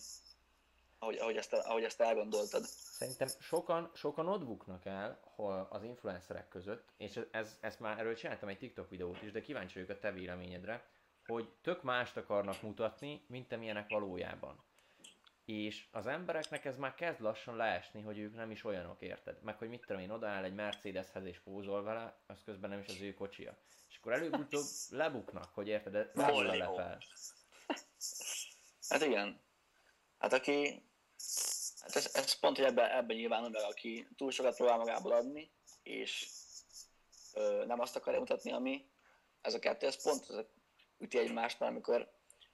Ahogy, ahogy, ezt, ahogy ezt elgondoltad. Szerintem sokan, sokan ott buknak el az influencerek között, és ez, ez, ezt már erről csináltam egy TikTok videót is, de kíváncsi vagyok a te véleményedre, hogy tök mást akarnak mutatni, mint amilyenek valójában. És az embereknek ez már kezd lassan leesni, hogy ők nem is olyanok, érted? Meg hogy mit tudom én, odaáll egy Mercedeshez és pózol vele, az közben nem is az ő kocsia. És akkor előbb-utóbb lebuknak, hogy érted, de nem le fel. Hát igen. Hát aki... Hát ez, ez pont, hogy ebben, ebben nyilvánul meg, aki túl sokat próbál magából adni, és ö, nem azt akarja mutatni, ami ez a kettő, ez pont ez üti egymást, mert amikor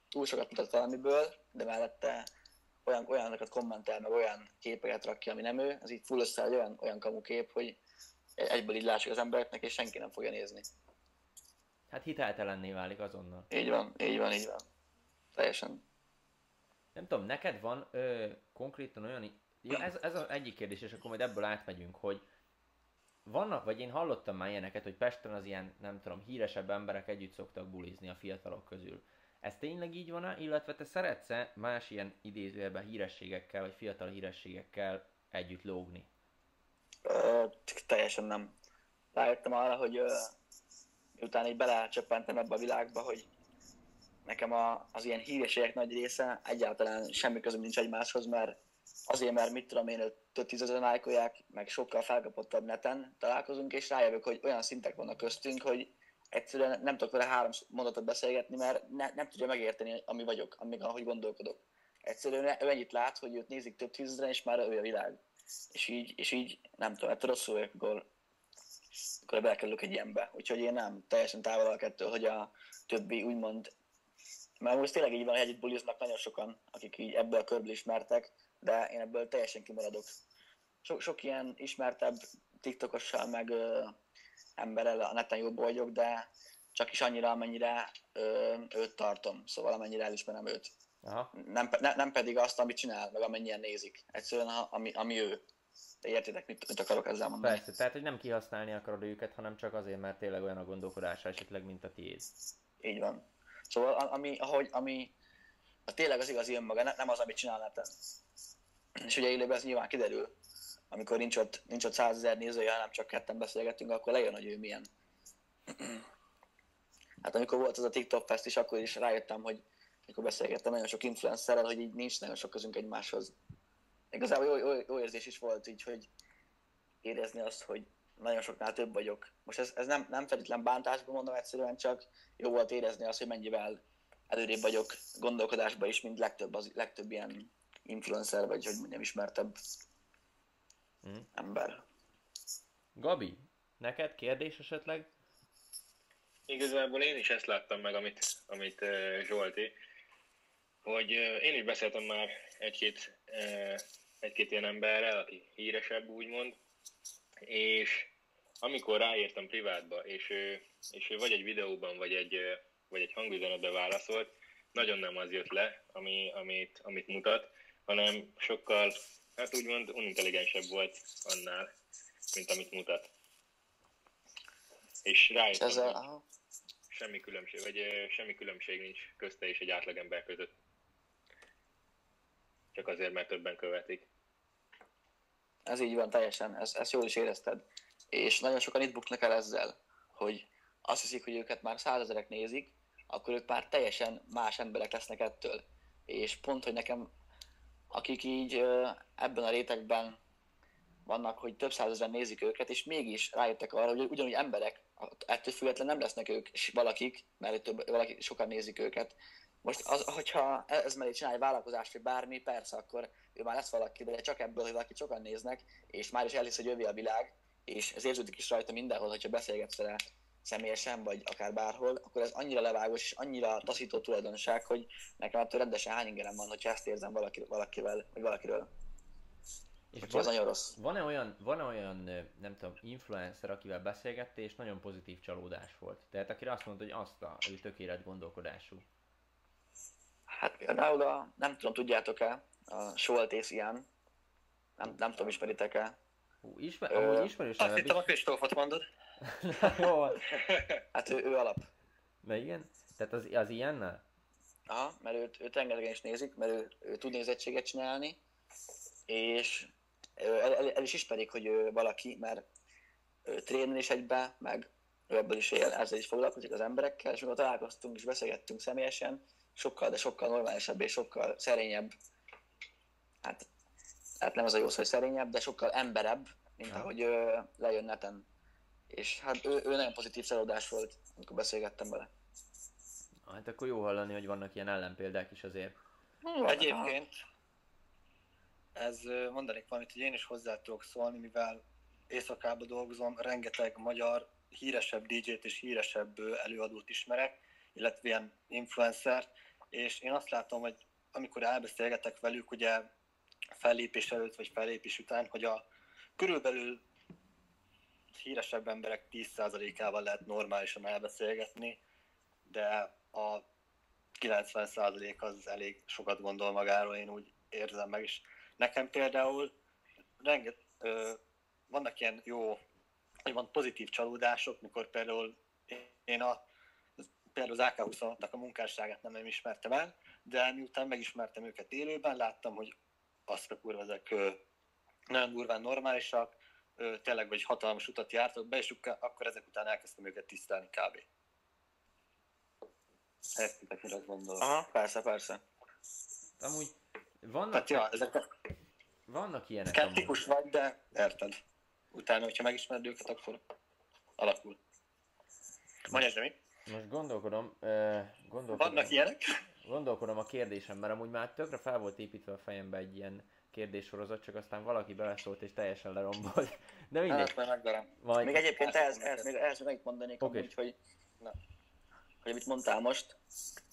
túl sokat mutat valamiből, de mellette olyan, olyanokat kommentel, meg olyan képeket rak ki, ami nem ő, az így full össze egy olyan, olyan kamu kép, hogy egyből így látszik az embereknek, és senki nem fogja nézni. Hát hiteltelenné válik azonnal. Így van, így van, így van. Teljesen. Nem tudom, neked van ö, konkrétan olyan... Ja, ez, ez az egyik kérdés, és akkor majd ebből átmegyünk, hogy vannak, vagy én hallottam már ilyeneket, hogy Pesten az ilyen, nem tudom, híresebb emberek együtt szoktak bulizni a fiatalok közül. Ez tényleg így van illetve te szeretsz más ilyen idézőjelben hírességekkel, vagy fiatal hírességekkel együtt lógni? Ö, teljesen nem. Rájöttem arra, hogy ö, miután így belecsöppentem ebbe a világba, hogy nekem a, az ilyen hírességek nagy része egyáltalán semmi közöm nincs egymáshoz, mert azért, mert mit tudom én, több tízezer lájkolják, meg sokkal felkapottabb neten találkozunk, és rájövök, hogy olyan szintek vannak köztünk, hogy egyszerűen nem tudok vele három mondatot beszélgetni, mert ne, nem tudja megérteni, ami vagyok, amíg ahogy gondolkodok. Egyszerűen ő ennyit lát, hogy őt nézik több tízezeren, és már ő a világ. És így, és így nem tudom, ettől rosszul vagyok, akkor, akkor belekerülök egy ilyenbe. Úgyhogy én nem teljesen távol vagyok ettől, hogy a többi úgymond mert most tényleg így van, hogy együtt buliznak nagyon sokan, akik így ebből a körből ismertek, de én ebből teljesen kimaradok. Sok, sok ilyen ismertebb TikTokossal, meg ö, emberrel a neten jobb vagyok, de csak is annyira, amennyire ö, őt tartom, szóval amennyire elismerem őt. Aha. Nem, ne, nem pedig azt, amit csinál, meg amennyien nézik. Egyszerűen, ha- ami, ami ő. De értitek, mit, mit akarok ezzel mondani? Persze, tehát hogy nem kihasználni akarod őket, hanem csak azért, mert tényleg olyan a gondolkodása esetleg, mint a tiéd. Így van. Szóval ami, ahogy, ami a tényleg az igazi önmaga, ne- nem az, amit csinál neten. És ugye élőben ez nyilván kiderül, amikor nincs ott, nincs ott százezer nézője, hanem csak ketten beszélgetünk, akkor lejön, hogy ő milyen. Hát amikor volt az a TikTok fest is, akkor is rájöttem, hogy amikor beszélgettem nagyon sok influencerrel, hogy így nincs nagyon sok közünk egymáshoz. Igazából jó, jó, jó érzés is volt így, hogy érezni azt, hogy nagyon soknál több vagyok. Most ez, ez nem, nem feltétlen bántásban mondom, egyszerűen csak jó volt érezni azt, hogy mennyivel előrébb vagyok gondolkodásban is, mint legtöbb, az, legtöbb ilyen influencer, vagy hogy mondjam, ismertebb Mm. ember. Gabi, neked kérdés esetleg? Igazából én is ezt láttam meg, amit, amit uh, Zsolti, hogy uh, én is beszéltem már egy-két, uh, egy-két ilyen emberrel, aki híresebb úgymond, és amikor ráírtam privátba, és ő, és ő vagy egy videóban, vagy egy, vagy egy hangüzenetben válaszolt, nagyon nem az jött le, ami, amit, amit mutat, hanem sokkal, hát úgymond unintelligensebb volt annál, mint amit mutat. És rájöttem, aha, semmi különbség, vagy semmi különbség nincs közte és egy átlagember között. Csak azért, mert többen követik. Ez így van teljesen, ez, ezt jól is érezted. És nagyon sokan itt buknak el ezzel, hogy azt hiszik, hogy őket már százezerek nézik, akkor ők már teljesen más emberek lesznek ettől. És pont, hogy nekem, akik így ebben a rétegben vannak, hogy több százezeren nézik őket, és mégis rájöttek arra, hogy ugyanúgy emberek, ettől függetlenül nem lesznek ők és valakik, mert több, valaki, sokan nézik őket. Most, az, hogyha ez mellé csinálj vállalkozást, vagy bármi, persze, akkor ő már lesz valaki, de csak ebből, hogy valaki sokan néznek, és már is elhisz, hogy övé a világ, és ez érződik is rajta mindenhol, hogyha beszélgetsz vele személyesen, vagy akár bárhol, akkor ez annyira levágós, és annyira taszító tulajdonság, hogy nekem ettől rendesen hány ingerem van, hogyha ezt érzem valaki, valakivel, vagy valakiről. És Úgyhogy ez van, nagyon rossz. van-e olyan, van olyan, nem tudom, influencer, akivel beszélgettél, és nagyon pozitív csalódás volt? Tehát akire azt mondta, hogy azt a, ő tökélet gondolkodású. Hát például a, nem tudom, tudjátok-e, a Soltész ilyen, nem, nem tudom, ismeritek-e. Hú, ismer, Ö, amúgy ismerős Azt hittem a Kristófot mondod. Jó van. Hát ő, ő alap. Na igen? Tehát az, az ilyennel? Aha, mert őt, őt rengetegen is nézik, mert ő, ő tud nézettséget csinálni, és el, el, el, is ismerik, hogy ő valaki, mert ő trénel is egybe, meg ő ebből is él, ezzel is foglalkozik az emberekkel, és amikor találkoztunk és beszélgettünk személyesen, sokkal, de sokkal normálisabb és sokkal szerényebb, hát, hát nem az a jó szó, hogy szerényebb, de sokkal emberebb, mint Ja. ahogy ő lejön neten. És hát ő, ő nagyon pozitív szerodás volt, amikor beszélgettem vele. Hát akkor jó hallani, hogy vannak ilyen ellenpéldák is azért. Egyébként ez ö, mondanék valamit, hogy én is hozzá tudok szólni, mivel éjszakában dolgozom, rengeteg magyar híresebb DJ-t és híresebb ö, előadót ismerek, illetve ilyen influencert, és én azt látom, hogy amikor elbeszélgetek velük, ugye fellépés előtt vagy fellépés után, hogy a körülbelül híresebb emberek 10%-ával lehet normálisan elbeszélgetni, de a 90% az elég sokat gondol magáról, én úgy érzem meg, és nekem például renget, ö, vannak ilyen jó, van pozitív csalódások, mikor például én a, például az AK-26-nak a munkásságát nem, nem ismertem el, de miután megismertem őket élőben, láttam, hogy azt a kurva, ezek nagyon durván normálisak, tényleg vagy hatalmas utat jártak be, és akkor ezek után elkezdtem őket tisztelni kb. Értitek, mire gondolok? Aha, persze, persze. Amúgy vannak, Tehát ja, ezek vannak ilyenek Skeptikus vagy, de érted. Utána, hogyha megismered őket, akkor alakul. Mondjad, mi? Most gondolkodom, uh, gondolkodom, Vannak ilyenek? gondolkodom a kérdésem, mert amúgy már tökre fel volt építve a fejembe egy ilyen kérdéssorozat, csak aztán valaki beleszólt és teljesen lerombolt. De mindegy, Hát, majd megverem. majd... Még egyébként Persze, ehhez, ehhez, még, ehhez még mondanék, Oké. amúgy, hogy, na, hogy amit mondtál most,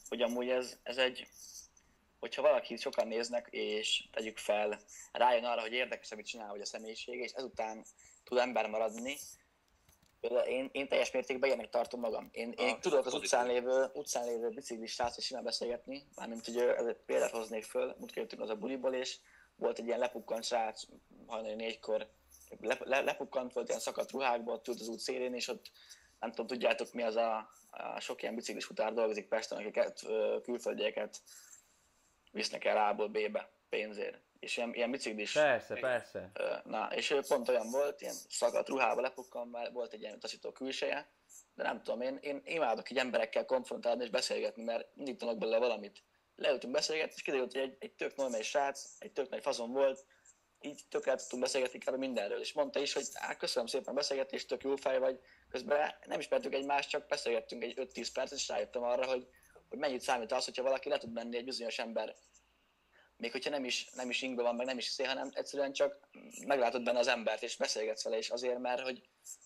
hogy amúgy ez, ez egy, hogyha valaki sokan néznek, és tegyük fel, rájön arra, hogy érdekes, amit csinál, hogy a személyisége, és ezután tud ember maradni, például én, én teljes mértékben ilyenek tartom magam. Én, én Ah, tudok az utcán lévő, utcán lévő biciklis srác és simán beszélgetni, mármint, hogy ezért példát hoznék föl, múlt jöttünk az a buliból, és volt egy ilyen lepukkant srác, hajnali négykor, le, le, lepukkant volt ilyen szakadt ruhákban, ott ült az út szélén, és ott nem tudom, tudjátok mi az a, a sok ilyen biciklis futár dolgozik Pesten, akiket külföldieket visznek el A-ból B-be pénzért. És ilyen, ilyen biciklis Persze, persze. Ö, Na, és ő pont olyan volt, ilyen szakadt ruhába lepukkan, mert volt egy ilyen taszító külseje, de nem tudom, én, én imádok így emberekkel konfrontálni és beszélgetni, mert mindig tanulok belőle valamit. Leültünk beszélgetni, és kiderült, hogy egy, egy tök normális srác, egy tök nagy fazon volt, így tök el tudtunk beszélgetni kb. mindenről, és mondta is, hogy á, köszönöm szépen beszélgetést, tök jó fej vagy, közben nem ismertük egymást, csak beszélgettünk egy 5-10 percet, és rájöttem arra, hogy, hogy mennyit számít az, hogyha valaki le tud menni egy bizonyos ember még hogyha nem is, nem is ingbe van, meg nem is szé, hanem egyszerűen csak meglátod benne az embert, és beszélgetsz vele is azért, mert hogy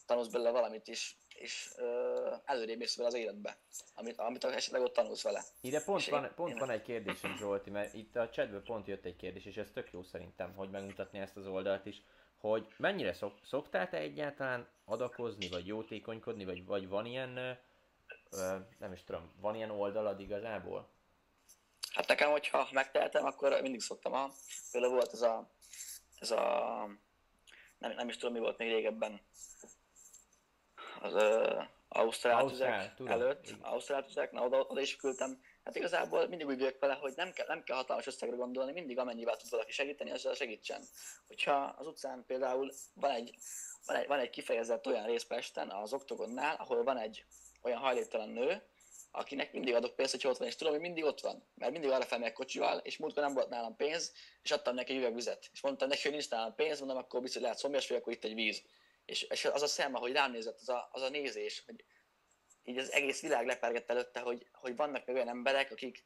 tanulsz belőle valamit is, és ö, előrébb mész vele az életbe, amit, amit esetleg ott tanulsz vele. Ide pont És van, én- pont én- van egy kérdésem Zsolti, mert itt a chatből pont jött egy kérdés, és ez tök jó szerintem, hogy megmutatni ezt az oldalt is, hogy mennyire szok, szoktál te egyáltalán adakozni, vagy jótékonykodni, vagy, vagy van ilyen, ö, nem is tudom, van ilyen oldalad igazából? Hát nekem, hogyha megtehetem, akkor mindig szoktam. Ha. Például volt ez a, ez a nem, nem is tudom, mi volt még régebben, az uh, Ausztrál tüzek előtt. Ausztrál tüzek, na oda, oda is küldtem. Hát igazából mindig úgy vagyok vele, hogy nem kell, nem kell hatalmas összegre gondolni, mindig amennyivel tud valaki segíteni, azzal segítsen. Hogyha az utcán például van egy, van egy, van egy kifejezett olyan rész Pesten, az Oktogonnál, ahol van egy olyan hajléktalan nő, akinek mindig adok pénzt, hogy ott van, és tudom, hogy mindig ott van, mert mindig arra felmegyek kocsival, és múltkor nem volt nálam pénz, és adtam neki egy üveg vizet. És mondtam neki, hogy nincs nálam pénz, mondom, akkor biztos lehet szomjas vagy, akkor itt egy víz. És, és az a szem, ahogy rám nézett, az a, az a nézés, hogy így az egész világ lepergett előtte, hogy, hogy vannak még olyan emberek, akik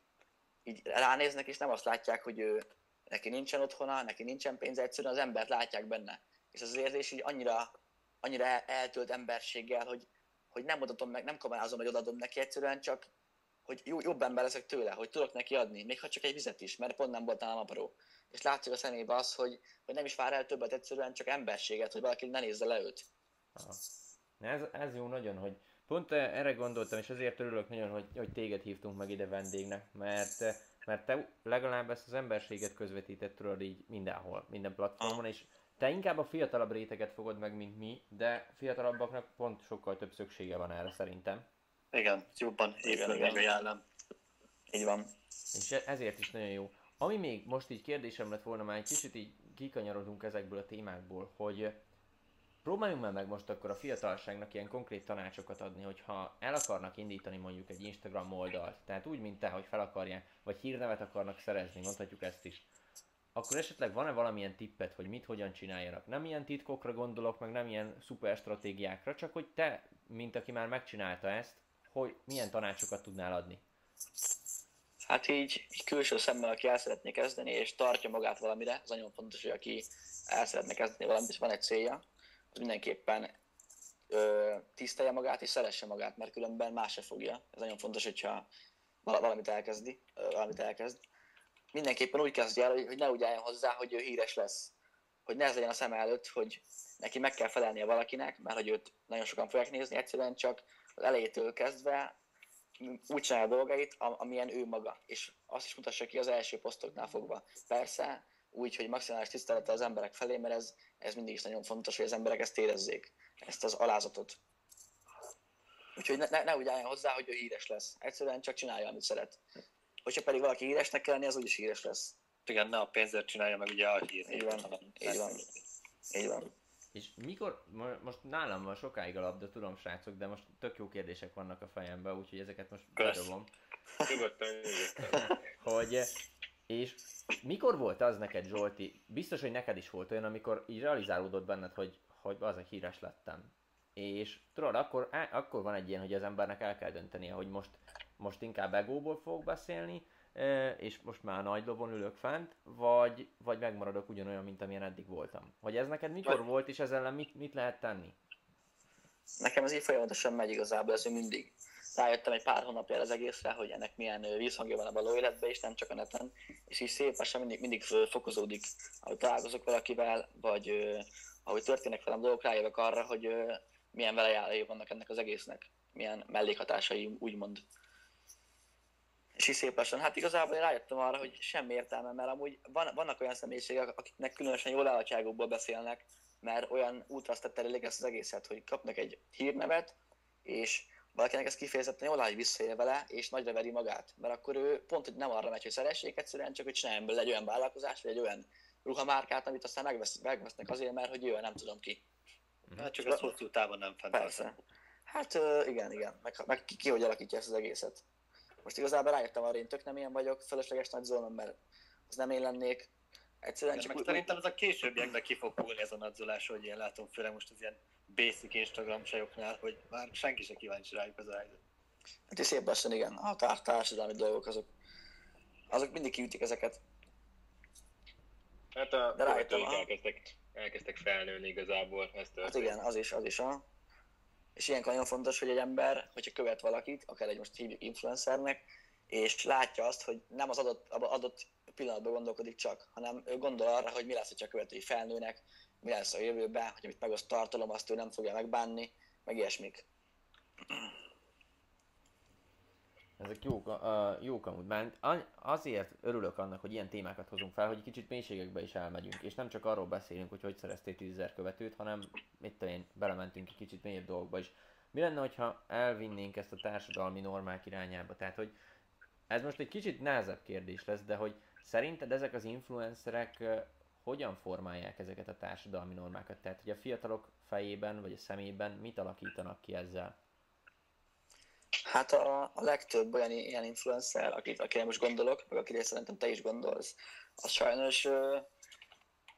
így ránéznek, és nem azt látják, hogy ő, neki nincsen otthona, neki nincsen pénze, egyszerűen az embert látják benne. És az érzés így annyira, annyira el- eltölt emberséggel, hogy, hogy nem mutatom meg, nem kamerázom, hogy odaadom neki, egyszerűen csak, hogy jó, jobb ember leszek tőle, hogy tudok neki adni, még ha csak egy vizet is, mert pont nem volt nálam apró. És látszik a szemébe az, hogy, hogy nem is vár el többet, egyszerűen csak emberséget, hogy valaki ne nézze le őt. Aha. Ez, ez jó nagyon, hogy pont erre gondoltam, és azért örülök nagyon, hogy, hogy téged hívtunk meg ide vendégnek, mert, mert te legalább ezt az emberséget közvetített tudod így mindenhol, minden platformon, és te inkább a fiatalabb réteget fogod meg, mint mi, de fiatalabbaknak pont sokkal több szüksége van erre szerintem. Igen, jobban meg a jellem. Így van. És e- ezért is nagyon jó. Ami még most így kérdésem lett volna, már egy kicsit így kikanyarodunk ezekből a témákból, hogy próbáljunk már meg most akkor a fiatalságnak ilyen konkrét tanácsokat adni, hogyha el akarnak indítani mondjuk egy Instagram oldalt, tehát úgy, mint te, hogy fel akarják, vagy hírnevet akarnak szerezni, mondhatjuk ezt is, akkor esetleg van-e valamilyen tippet, hogy mit hogyan csináljanak? Nem ilyen titkokra gondolok, meg nem ilyen szuper stratégiákra, csak hogy te, mint aki már megcsinálta ezt, hogy milyen tanácsokat tudnál adni? Hát így, így külső szemmel, aki el szeretné kezdeni, és tartja magát valamire, az nagyon fontos, hogy aki el szeretne kezdeni valamit, van egy célja, az mindenképpen ö, tisztelje magát és szeresse magát, mert különben más se fogja. Ez nagyon fontos, hogyha valamit elkezdi, ö, valamit elkezd. Mindenképpen úgy kezdje el, hogy, ne úgy álljon hozzá, hogy ő híres lesz. Hogy ne ez legyen a szem előtt, hogy neki meg kell felelnie valakinek, mert hogy őt nagyon sokan fogják nézni, egyszerűen csak az elejétől kezdve úgy csinálja a dolgait, amilyen ő maga. És azt is mutassa ki az első posztoknál fogva. Persze, úgy, hogy maximális tisztelete az emberek felé, mert ez, ez mindig is nagyon fontos, hogy az emberek ezt érezzék, ezt az alázatot. Úgyhogy ne, ne, ne úgy álljon hozzá, hogy ő híres lesz. Egyszerűen csak csinálja, amit szeret. Hogyha pedig valaki híresnek kell lenni, az úgyis híres lesz. Igen, ne a pénzért csinálja meg ugye a hírt. Így van, így van. Így van. És mikor, most nálam van sokáig a labda, tudom srácok, de most tök jó kérdések vannak a fejemben, úgyhogy ezeket most bedobom. hogy, és mikor volt az neked, Zsolti, biztos, hogy neked is volt olyan, amikor így realizálódott benned, hogy, hogy az a híres lettem. És tudod, akkor, á, akkor van egy ilyen, hogy az embernek el kell döntenie, hogy most, most inkább egóból fogok beszélni, és most már nagy lovon ülök fent, vagy, vagy megmaradok ugyanolyan, mint amilyen eddig voltam. Hogy ez neked mikor vagy... volt, és ezzel ellen mit, mit lehet tenni? Nekem ez így folyamatosan megy igazából, ez mindig. Rájöttem egy pár hónapja az egészre, hogy ennek milyen visszhangja van a való életben, és nem csak a neten, és így szép lassan mindig, mindig fokozódik, ahogy találkozok valakivel, vagy ahogy történnek velem dolgok, rájövök arra, hogy milyen velejárai vannak ennek az egésznek, milyen mellékhatásai, úgymond és így szép lassan. Hát igazából én rájöttem arra, hogy semmi értelme, mert amúgy van, vannak olyan személyiségek, akiknek különösen jól állatságokból beszélnek, mert olyan útra tette elég ezt az egészet, hogy kapnak egy hírnevet, és valakinek ez kifejezetten jól áll, hogy visszaél vele, és nagyra veri magát. Mert akkor ő pont, hogy nem arra megy, hogy szeressék egyszerűen, csak hogy csináljon belőle egy olyan vállalkozást, vagy egy olyan ruhamárkát, amit aztán megvesz, megvesznek azért, mert hogy ő nem tudom ki. Hát csak az hosszú távon nem fenntartható. Hát igen, igen. Meg, meg ki, ki, hogy alakítja ezt az egészet. Most igazából rájöttem arra, én tök nem ilyen vagyok, felesleges nagy zónom, mert az nem én lennék. Egyszerűen csak meg úgy, szerintem ez a későbbiekben ki fog kulni ez a nagyzolás, hogy én látom, főleg most az ilyen basic Instagram csajoknál, hogy már senki se kíváncsi rájuk az a helyzet. Hát és szép lassan, igen. A tár- társadalmi dolgok azok, azok mindig kiütik ezeket. Hát a De rájöttem, elkezdtek, elkezdtek felnőni igazából. Ezt hát igen, az is, az is. A. És ilyenkor nagyon fontos, hogy egy ember, hogyha követ valakit, akár egy most hívjuk influencernek, és látja azt, hogy nem az adott, adott pillanatban gondolkodik csak, hanem ő gondol arra, hogy mi lesz, hogyha a követői felnőnek, mi lesz a jövőben, hogy amit megoszt tartalom, azt ő nem fogja megbánni, meg ilyesmik. Ezek jók, uh, jók amúgy, mert azért örülök annak, hogy ilyen témákat hozunk fel, hogy kicsit mélységekbe is elmegyünk, és nem csak arról beszélünk, hogy hogy szereztél 10 követőt, hanem mit én, belementünk egy kicsit mélyebb dolgokba is. Mi lenne, hogyha elvinnénk ezt a társadalmi normák irányába? Tehát, hogy ez most egy kicsit nehezebb kérdés lesz, de hogy szerinted ezek az influencerek hogyan formálják ezeket a társadalmi normákat? Tehát, hogy a fiatalok fejében vagy a szemében mit alakítanak ki ezzel? Hát a, a legtöbb olyan ilyen influencer, akit, akire most gondolok, meg akire szerintem te is gondolsz, az sajnos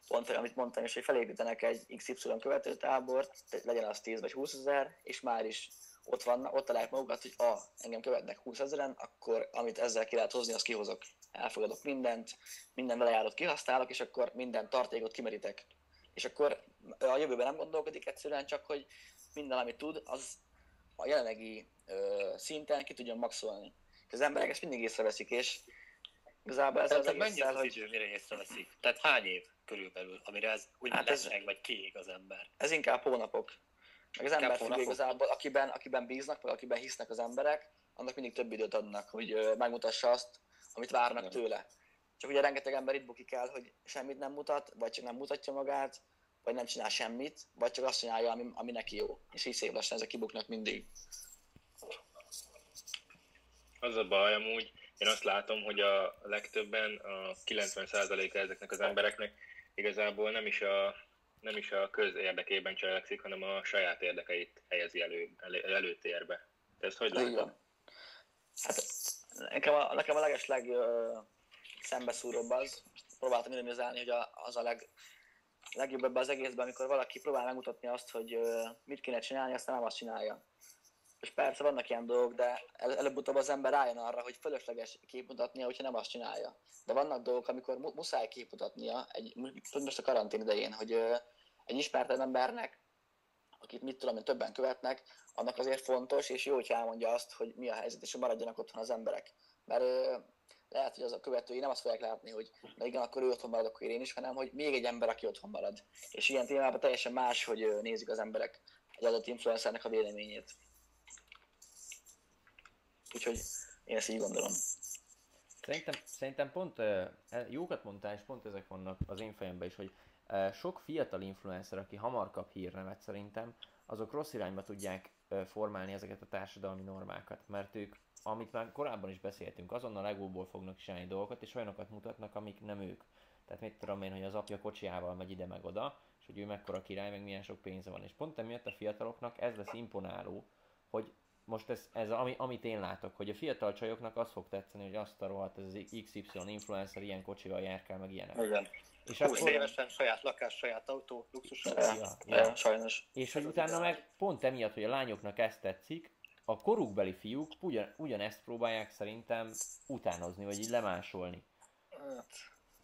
pont amit mondtam is, hogy felépítenek egy XY követőtábort, legyen az 10 vagy 20 ezer, és már is ott, van, ott találják magukat, hogy ah, engem követnek 20 ezeren, akkor amit ezzel ki lehet hozni, azt kihozok. Elfogadok mindent, minden vele kihasználok, és akkor minden tartékot kimerítek. És akkor a jövőben nem gondolkodik egyszerűen, csak hogy minden, amit tud, az a jelenlegi ö, szinten ki tudjon maxolni. Az emberek ezt mindig észreveszik, és igazából ez az mennyi az, az idő, mire észreveszik? Tehát hány év körülbelül, amire ez úgy hát ez, meg, vagy kiég az ember? Ez inkább hónapok. Meg az ember függ igazából, akiben, akiben bíznak, vagy akiben hisznek az emberek, annak mindig több időt adnak, hogy ö, megmutassa azt, amit várnak tőle. Csak ugye rengeteg ember itt bukik el, hogy semmit nem mutat, vagy csak nem mutatja magát, vagy nem csinál semmit, vagy csak azt csinálja, ami, ami neki jó. És így szép lassan ezek kibuknak mindig. Az a baj amúgy, én azt látom, hogy a legtöbben, a 90%-a ezeknek az embereknek igazából nem is a, nem is a köz érdekében cselekszik, hanem a saját érdekeit helyezi elő, elő, előtérbe. Te ezt hogy látod? Hát nekem a, nekem a legesleg ö, szembeszúróbb az, próbáltam ironizálni, hogy a, az a leg, legjobb ebben az egészben, amikor valaki próbál megmutatni azt, hogy mit kéne csinálni, aztán nem azt csinálja. És persze vannak ilyen dolgok, de el, előbb-utóbb az ember rájön arra, hogy fölösleges képmutatnia, hogyha nem azt csinálja. De vannak dolgok, amikor mu- muszáj képmutatnia, egy, most a karantén idején, hogy egy ismert embernek, akit mit tudom én többen követnek, annak azért fontos, és jó, hogyha elmondja azt, hogy mi a helyzet, és hogy maradjanak otthon az emberek. Mert lehet, hogy az a követői nem azt fogják látni, hogy na igen, akkor ő otthon marad, akkor én is, hanem hogy még egy ember, aki otthon marad. És ilyen témában teljesen más, hogy nézik az emberek egy adott influencernek a véleményét. Úgyhogy én ezt így gondolom. Szerintem, szerintem pont e- jókat mondtál, és pont ezek vannak az én fejemben is, hogy ö, sok fiatal influencer, aki hamar kap hírnevet szerintem, azok rossz irányba tudják formálni ezeket a társadalmi normákat, mert ők, amit már korábban is beszéltünk, azonnal legóból fognak csinálni dolgokat, és olyanokat mutatnak, amik nem ők. Tehát mit tudom én, hogy az apja kocsiával megy ide meg oda, és hogy ő mekkora király, meg milyen sok pénze van. És pont emiatt a fiataloknak ez lesz imponáló, hogy most ez, ez ami, amit én látok, hogy a fiatal csajoknak az fog tetszeni, hogy azt a rohadt, ez az XY influencer ilyen kocsival járkál, meg ilyenek. Igen. És 20 akkor, évesen saját lakás, saját autó, luxus Ja. Ja, sajnos. és hogy Ez utána meg pont emiatt, hogy a lányoknak ezt tetszik, a korukbeli fiúk ugyan, ugyanezt próbálják szerintem utánozni, vagy így lemásolni. Hát.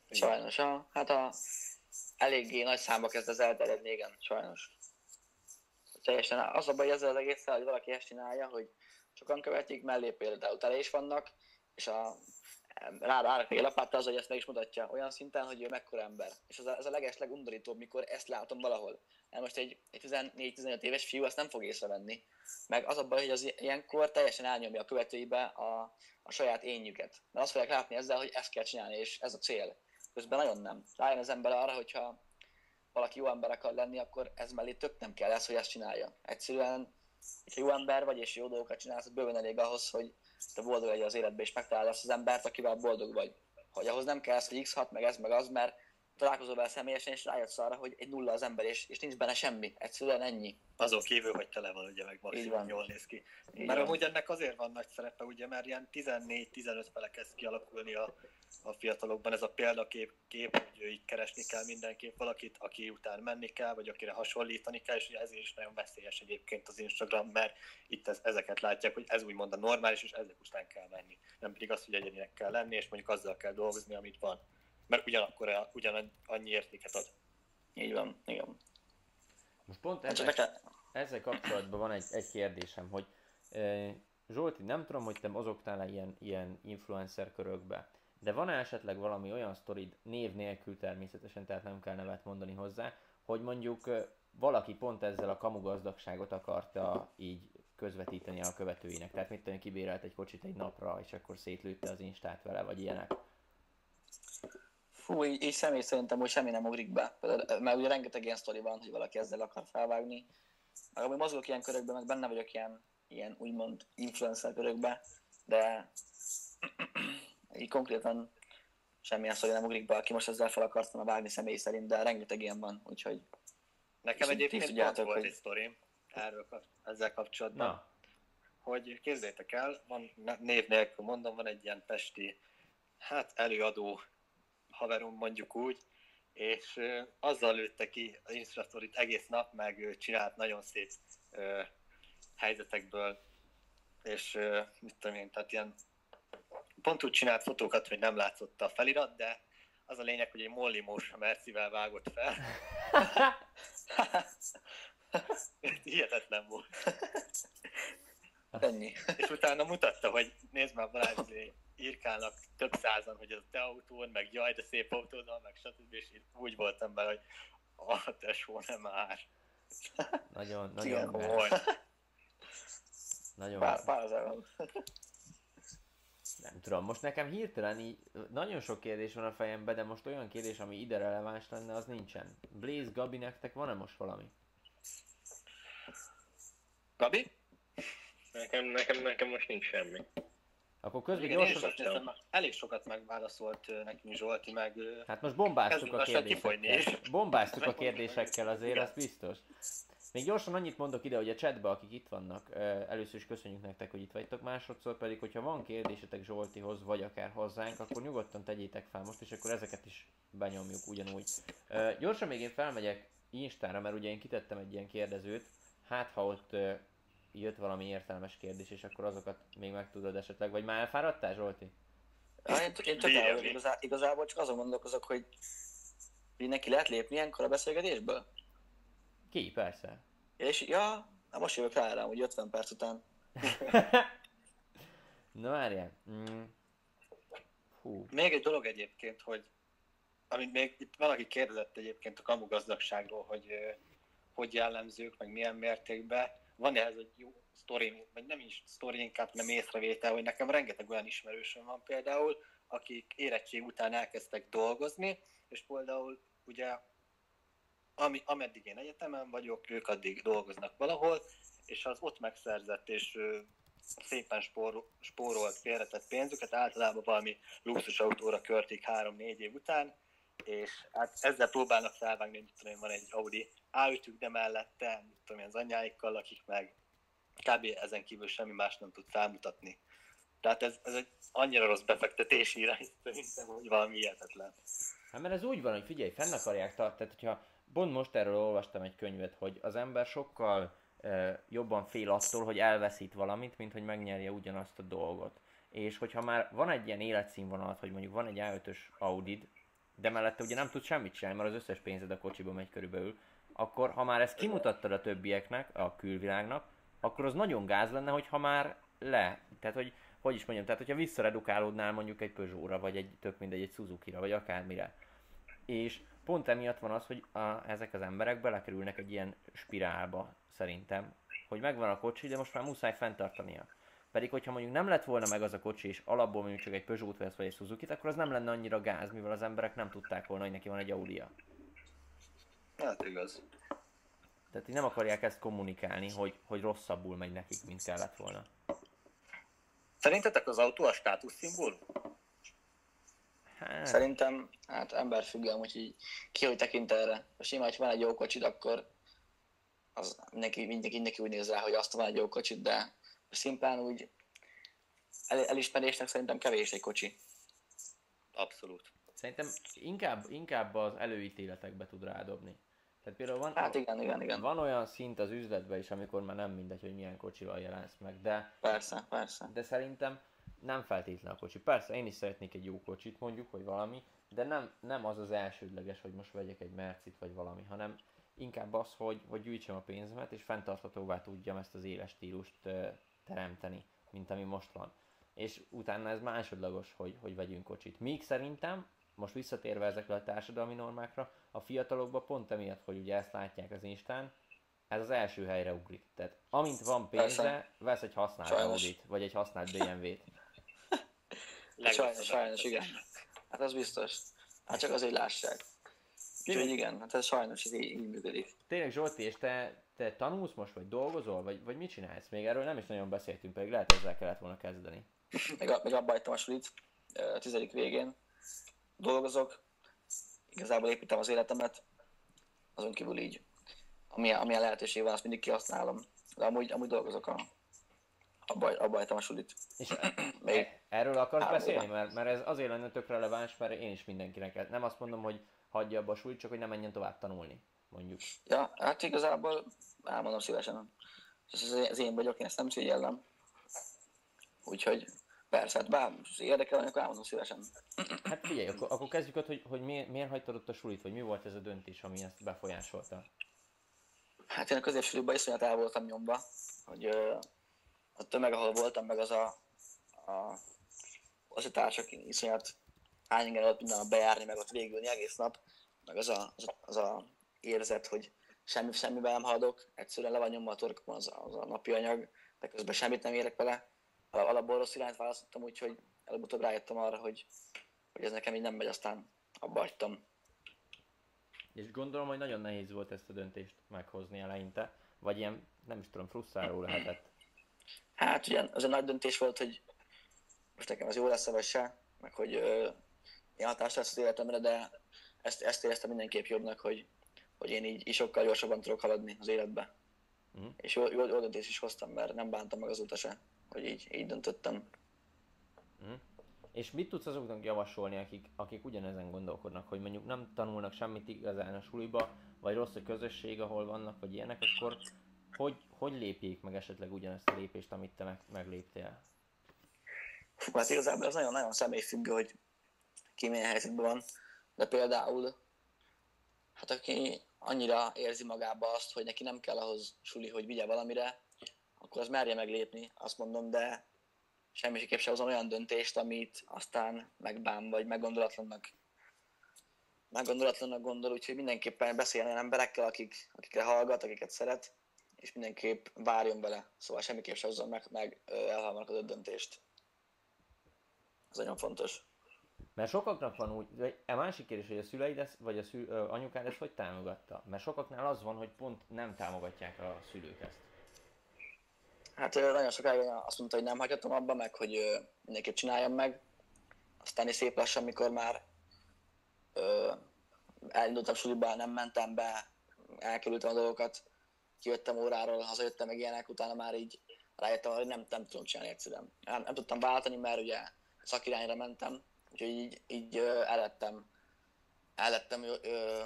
Sajnos, a, hát a, eléggé nagy számba kezd ez elterjedni, igen, sajnos. Teljesen az a baj ezzel az egésszel, hogy valaki ezt csinálja, hogy sokan követik, mellé például tele is vannak, és a rá rárak egy lapáttal az, hogy ezt meg is mutatja olyan szinten, hogy ő mekkora ember. És ez a, ez a leges legundorítóbb, mikor ezt látom valahol. Mert most egy, egy 14-15 éves fiú azt nem fog észrevenni. Meg az a baj, hogy az ilyenkor teljesen elnyomja a követőibe a, a saját énjüket. Mert azt fogják látni ezzel, hogy ezt kell csinálni, és ez a cél. Közben nagyon nem. Rájön az ember arra, hogyha valaki jó ember akar lenni, akkor ez mellé tök nem kell ez, hogy ezt csinálja. Egyszerűen, hogyha jó ember vagy, és jó dolgokat csinálsz, bőven elég ahhoz, hogy te boldog legyen az életben, és megtalálod azt az embert, akivel boldog vagy. Hogy ahhoz nem kell az, hogy x6, meg ez, meg az, mert találkozol vele személyesen, és rájössz arra, hogy egy nulla az ember, és, és nincs benne semmi. Egyszerűen ennyi. Azon kívül, hogy tele van, ugye, meg maximum van. jól néz ki. Így Mert van. amúgy ennek azért van nagy szerepe, ugye, mert ilyen 14-15 fele kezd kialakulni a, a fiatalokban ez a példakép, kép, hogy így keresni kell mindenképp valakit, aki után menni kell, vagy akire hasonlítani kell, és ugye ezért is nagyon veszélyes egyébként az Instagram, mert itt ez, ezeket látják, hogy ez úgymond a normális, és ezek után kell menni. Nem pedig az, hogy egyedinek kell lenni, és mondjuk azzal kell dolgozni, amit van. Mert ugyanakkor a- ugyan annyi értéket ad. Így van, igen. Most pont Hát ezzel, nekem, ezzel kapcsolatban van egy, egy kérdésem, hogy e, Zsolti, nem tudom, hogy te mozogtál-e ilyen, ilyen influencer körökbe, de van esetleg valami olyan sztorid, név nélkül természetesen, tehát nem kell nevet mondani hozzá, hogy mondjuk valaki pont ezzel a kamu gazdagságot akarta így közvetíteni a követőinek. Tehát mit tudom, kibérelt egy kocsit egy napra, és akkor szétlőtte az instát vele, vagy ilyenek. Fú, így, így személy szerintem úgy semmi nem ugrik be. Mert ugye rengeteg ilyen sztori van, hogy valaki ezzel akar felvágni. Meg amúgy mozgok ilyen körökben, meg benne vagyok ilyen, ilyen úgymond influencer körökbe, de így konkrétan semmilyen sztori nem ugrik be, aki most ezzel fel akart volna vágni személy szerint, de rengeteg ilyen van, úgyhogy Nekem egyébként tudjátok, pont volt hogy- egy sztorim erről kap- ezzel kapcsolatban. Na, hogy képzeljétek el, van név nélkül mondom, van egy ilyen pesti, hát előadó haverom mondjuk úgy, és azzal lőtte ki az Instastorit egész nap, meg csinált nagyon szép helyzetekből, és mit tudom én, tehát ilyen pont úgy csinált fotókat, hogy nem látszott a felirat, de az a lényeg, hogy egy mollimós Mercivel vágott fel. Hihetetlen volt. ennyi. És utána mutatta, hogy nézd már Balázs, izé, írkálnak több százan, hogy ez a te autód, meg jaj, de szép autód van, meg stb. És úgy voltam bele, hogy a tesó nem már. Nagyon, nagyon, Komoly. nagyon, Pár, pár nem tudom, most nekem hirtelen így nagyon sok kérdés van a fejemben, de most olyan kérdés, ami ide releváns lenne, az nincsen. Blaze, Gabi, nektek van-e most valami? Gabi? Nekem, nekem, nekem most nincs semmi. Akkor közben Igen, én gyorsan, néztem, már elég sokat megválaszolt nekünk Zsolti, meg hát most bombáztuk a kérdésekkel. Bombáztuk a kérdésekkel azért, az biztos. Még gyorsan annyit mondok ide, hogy a chatbe, akik itt vannak, először is köszönjük nektek, hogy itt vagytok, másodszor pedig, hogyha van kérdésetek Zsoltihoz, vagy akár hozzánk, akkor nyugodtan tegyétek fel most, és akkor ezeket is benyomjuk ugyanúgy. Gyorsan még én felmegyek Instára, mert ugye én kitettem egy ilyen kérdezőt, hát ha ott jött valami értelmes kérdés, és akkor azokat még meg tudod esetleg, vagy már elfáradtál Zsolti? Ja, én, én tök el igazá, igazából csak azon gondolkozok, hogy hogy neki lehet lépni ilyenkor a beszélgetésből? Ki, persze. És ja, na most jövök rá rá, hogy 50 perc után. Na várjál. Mm. Hú. Még egy dolog egyébként, hogy amit még itt valaki kérdezett egyébként a kamu gazdagságról, hogy hogy jellemzők, meg milyen mértékben. Van ehhez egy jó sztori, vagy nem is sztori, inkább nem észrevétel, hogy nekem rengeteg olyan ismerősöm van például, akik érettség után elkezdtek dolgozni, és például ugye ami, ameddig én egyetemen vagyok, ők addig dolgoznak valahol, és az ott megszerzett és szépen spór, spórolt, félretett pénzüket általában valami luxusautóra költik három-négy év után, és hát ezzel próbálnak felvágni, mit tudom én, van egy Audi a de mellette, mit tudom én, az anyáikkal, akik meg kb. ezen kívül semmi más nem tud felmutatni. Tehát ez, ez egy annyira rossz befektetési irány, szerintem, hogy valami hihetetlen. Hát mert ez úgy van, hogy figyelj, fenn akarják tartani, tehát hogyha pont most erről olvastam egy könyvet, hogy az ember sokkal e, jobban fél attól, hogy elveszít valamit, mint hogy megnyerje ugyanazt a dolgot. És hogyha már van egy ilyen életszínvonalat, hogy mondjuk van egy A5-ös Audid, de mellette ugye nem tud semmit csinálni, mert az összes pénzed a kocsiba megy körülbelül, akkor ha már ezt kimutattad a többieknek, a külvilágnak, akkor az nagyon gáz lenne, hogyha már le. Tehát, hogy hogy is mondjam, tehát hogyha visszaredukálódnál mondjuk egy Peugeot-ra, vagy egy tök mindegy, egy Suzuki-ra, vagy akármire. És pont emiatt van az, hogy a, ezek az emberek belekerülnek egy ilyen spirálba, szerintem, hogy megvan a kocsi, de most már muszáj fenntartania. Pedig, hogyha mondjuk nem lett volna meg az a kocsi, és alapból mondjuk csak egy Peugeot vesz, vagy egy suzuki akkor az nem lenne annyira gáz, mivel az emberek nem tudták volna, hogy neki van egy Audi-ja. Hát igaz. Tehát így nem akarják ezt kommunikálni, hogy, hogy rosszabbul megy nekik, mint kellett volna. Szerintetek az autó a státuszszimbólum? Hát, Szerintem, hát emberfüggően, úgyhogy ki hogy tekint erre. Simán, hogy van egy jó kocsid, akkor az mindenki, mindenki, mindenki úgy néz rá, hogy azt van egy jó kocsit, de szimplán úgy el, elismerésnek szerintem kevés egy kocsi. Abszolút. Szerintem inkább, inkább az előítéletekbe tud rádobni. Tehát például van, Hát igen, igen, igen. van olyan szint az üzletben is, amikor már nem mindegy, hogy milyen kocsival jelensz meg, de, Persze, persze. de szerintem nem feltétlen a kocsi. Persze, én is szeretnék egy jó kocsit mondjuk, vagy valami, de nem, nem az az elsődleges, hogy most vegyek egy mercit, vagy valami, hanem inkább az, hogy, hogy gyűjtsem a pénzemet, és fenntarthatóvá tudjam ezt az éles stílust teremteni, mint ami most van. És utána ez másodlagos, hogy, hogy vegyünk kocsit. Míg szerintem, most visszatérve ezekre a társadalmi normákra, a fiatalokban pont emiatt, hogy ugye ezt látják az Instán, ez az első helyre ugrik. Tehát amint van pénze, Persze. vesz egy használt. Audit, vagy egy használt BMW-t. Sajnos, sajnos, igen. Hát az biztos. Hát csak azért lássák. Úgyhogy igen, hát ez sajnos ez így, így működik. Tényleg Zsolti, és te, te tanulsz most, vagy dolgozol, vagy, vagy mit csinálsz? Még erről nem is nagyon beszéltünk, pedig lehet ezzel kellett volna kezdeni. Még, a- még abba hagytam a sulit, tizedik végén. Dolgozok, igazából építem az életemet, azon kívül így. Amilyen, amilyen lehetőség van, azt mindig kihasználom. De amúgy, amúgy dolgozok a, abba, abba hagytam a sulit. És Még, erről akarsz beszélni? Mert, mert ez azért lenne tök releváns, mert én is mindenkinek, nem azt mondom, hogy hagyja abba a súlyt, csak hogy nem menjen tovább tanulni, mondjuk. ja, hát igazából elmondom szívesen. Ez az, az én vagyok, én ezt nem szégyellem. Úgyhogy persze, hát bár érdekel, akkor elmondom szívesen. Hát figyelj, akkor, akkor kezdjük ott, hogy, hogy miért, miért hagytad ott a sulit, vagy mi volt ez a döntés, ami ezt befolyásolta? Hát én a középsuliban iszonyat el voltam nyomva, hogy ö, a tömeg, ahol voltam, meg az a, a az a társak iszonyat hány ingyen ott minden nap bejárni, meg ott végülni egész nap, meg az a, az a, az a érzet, hogy semmi, semmivel nem haladok, egyszerűen le van nyomva a torkom az, az a napi anyag, de közben semmit nem érek vele. Al- Alapból rossz irányt választottam, úgyhogy előbb-utóbb rájöttem arra, hogy, hogy ez nekem így nem megy, aztán abba hagytam. És gondolom, hogy nagyon nehéz volt ezt a döntést meghozni eleinte, vagy ilyen, nem is tudom, frusztráló lehetett. Hát ugye az egy nagy döntés volt, hogy most nekem ez jó lesz vagy se, meg hogy ö, ilyen hatás lesz az életemre, de ezt, ezt éreztem mindenképp jobbnak, hogy, hogy én így, így sokkal gyorsabban tudok haladni az életbe. Mhm. És jó, jó, jó döntést is hoztam, mert nem bántam meg azóta se, hogy így, így döntöttem. Mhm. És mit tudsz azoknak javasolni, akik, akik ugyanezen gondolkodnak, hogy mondjuk nem tanulnak semmit igazán a suliba, vagy rossz a közösség, ahol vannak, vagy ilyenek, akkor hogy, hogy lépjék meg esetleg ugyanezt a lépést, amit te meg, megléptél? Hát igazából ez nagyon-nagyon személyfüggő, hogy ki milyen helyzetben van, de például, hát aki annyira érzi magába azt, hogy neki nem kell ahhoz suli, hogy vigye valamire, akkor az merje meglépni, azt mondom, de semmiképp sem hozom olyan döntést, amit aztán megbán, vagy meggondolatlannak meggondolatlannak gondol, úgyhogy mindenképpen beszéljen olyan emberekkel, akik, akikre hallgat, akiket szeret, és mindenképp várjon bele. Szóval semmiképp sem hozzon meg, meg elhamarkodott döntést. Ez nagyon fontos. Mert sokaknak van úgy, a másik kérdés, hogy a szüleid ezt, vagy a szül, anyukád ezt hogy támogatta? Mert sokaknál az van, hogy pont nem támogatják a szülők ezt. Hát nagyon sokáig azt mondta, hogy nem hagyhatom abba, meg hogy mindenképp csináljam meg. Aztán is szép lassan, mikor már ö, elindultam suliba, nem mentem be, elkerültem a dolgokat, kijöttem óráról, hazajöttem meg ilyenek, utána már így rájöttem, hogy nem, nem tudom csinálni egyszerűen. Nem, nem tudtam váltani, mert ugye szakirányra mentem, úgyhogy így, így ö, ellettem, ellettem, ö, ö,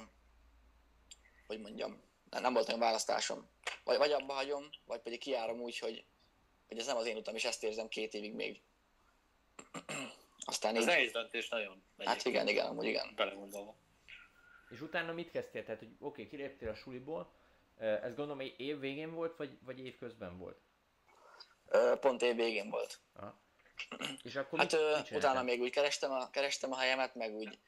hogy mondjam, nem, nem volt olyan választásom. Vagy, vagy abba hagyom, vagy pedig kiárom úgy, hogy, hogy ez nem az én utam, és ezt érzem két évig még. Aztán Ez így, nehéz döntés nagyon. hát igen, igen, amúgy igen. Belegondolva. És utána mit kezdtél? Tehát, hogy oké, okay, kiléptél a suliból, ez gondolom év végén volt, vagy, vagy év közben volt? Pont év végén volt. Aha. És akkor Hát mit, mit utána még úgy kerestem a, kerestem a helyemet, meg úgy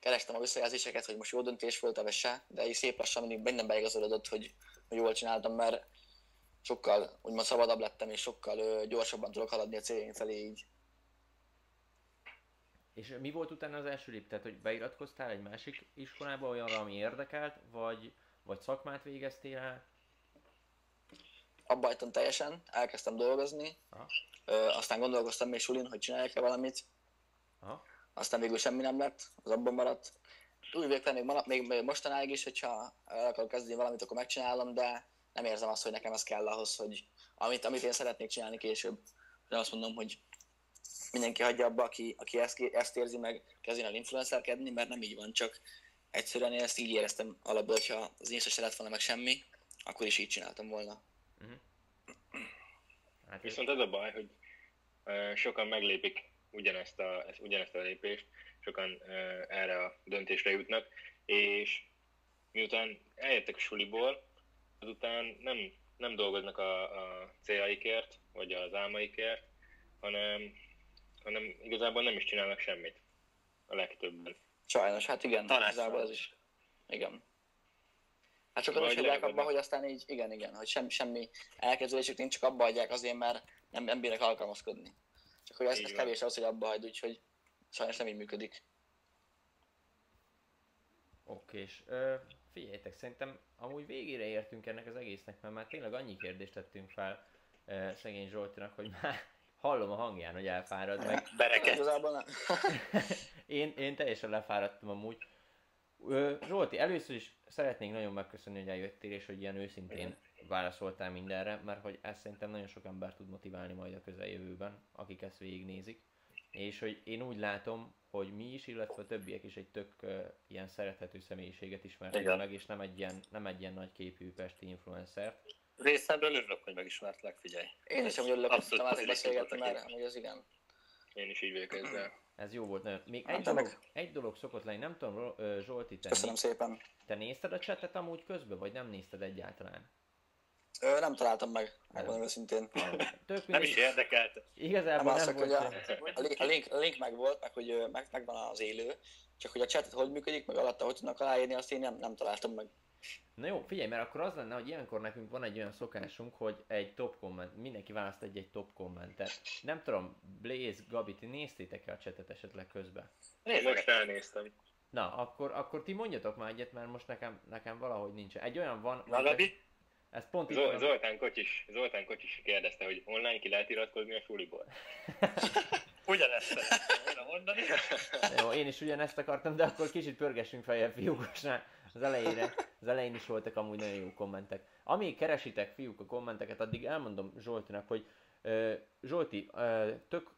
kerestem a visszajelzéseket, hogy most jó döntés volt, vagy se, de így szép lassan mindig bennem beigazolódott, hogy, hogy jól csináltam, mert sokkal úgymond szabadabb lettem, és sokkal ö, gyorsabban tudok haladni a céljaim felé így. És mi volt utána az első lép? Tehát, hogy beiratkoztál egy másik iskolába olyanra, ami érdekelt, vagy, vagy szakmát végeztél el? Abba hagytam teljesen, elkezdtem dolgozni, Aha. ö, aztán gondolkoztam még sulin, hogy csináljak-e valamit, Aha. aztán végül semmi nem lett, az abban maradt. Úgy végül még, ma- még, mostanáig is, hogyha el akarok kezdeni valamit, akkor megcsinálom, de nem érzem azt, hogy nekem ez kell ahhoz, hogy amit, amit én szeretnék csinálni később. De azt mondom, hogy mindenki hagyja abba, aki, aki ezt, ezt érzi meg, kezdjen el influencerkedni, mert nem így van, csak egyszerűen én ezt így éreztem alapból, hogyha az Insta se lett volna meg semmi, akkor is így csináltam volna. Hát Viszont ez a baj, hogy ö, sokan meglépik ugyanezt a, ezt- ugyanezt a lépést, sokan ö, erre a döntésre jutnak, és miután eljöttek a suliból, azután nem, nem dolgoznak a, a céljaikért, vagy az álmaikért, hanem, hanem igazából nem is csinálnak semmit a legtöbben. Sajnos, hát igen, Tanács igazából ez is. Igen. Hát sokan is hagyják abba, hogy aztán így, igen, igen, hogy sem, semmi elképzelésük nincs, csak abba hagyják azért, mert nem, nem bírnak alkalmazkodni. Csak hogy ez, ez kevés az, hogy abba hagyd, úgyhogy sajnos nem így működik. Oké, és ö, figyeljetek, szerintem amúgy végére értünk ennek az egésznek, mert már tényleg annyi kérdést tettünk fel ö, szegény Zsoltinak, hogy már hallom a hangján, hogy elfárad, meg Bereket. Igazából nem. én, én teljesen lefáradtam amúgy. Ö, Zsolti, először is szeretnénk nagyon megköszönni, hogy eljöttél, és hogy ilyen őszintén válaszoltál mindenre, mert hogy ez szerintem nagyon sok ember tud motiválni majd a közeljövőben, akik ezt végignézik. És hogy én úgy látom, hogy mi is, illetve a többiek is egy tök uh, ilyen szerethető személyiséget ismertek meg, és nem egy ilyen, nem egy ilyen nagy képű pesti influencer. Részemről örülök, hogy megismertlek, figyelj. Én is amúgy örülök, hogy pozitív beszélgetni, mert amúgy az igen. Én is így vagyok ezzel. Ez jó volt. nagyon. Még Hát egy dolog, meg- egy dolog szokott lenni, nem tudom, Zsolti, te, Köszönöm szépen. te nézted a chatet amúgy közben, vagy nem nézted egyáltalán? Ö, nem találtam meg, megmondom őszintén. Tök Nem is érdekelt. Igazából Nem nem, volt hogy a, a, link, a, link, a link meg volt, meg hogy meg, megvan az élő, csak hogy a chat hogy működik, meg alatta hogy tudnak aláírni, azt én nem, nem találtam meg. Na jó, figyelj, mert akkor az lenne, hogy ilyenkor nekünk van egy olyan szokásunk, hogy egy top komment, mindenki választ egy-egy top kommentet. Nem tudom, Blaze, Gabi, ti néztétek-e a csetet esetleg közben? Most elnéztem. Na, akkor, akkor ti mondjatok már egyet, mert most nekem, nekem valahogy nincs. Egy olyan van... Na, Gabi? Ez pont itt Zol-. Zoltán Kocsis, Zoltán Kocsis kérdezte, hogy online ki lehet iratkozni a suliból. Ugyanezt szeretném mondani. Jó, én is ugyanezt akartam, de akkor kicsit pörgessünk feljebb fiúkosnál. Az elejére, az elején is voltak amúgy nagyon jó kommentek. Amíg keresitek fiúk a kommenteket, addig elmondom Zsoltinak, hogy uh, Zsolti, uh, tök,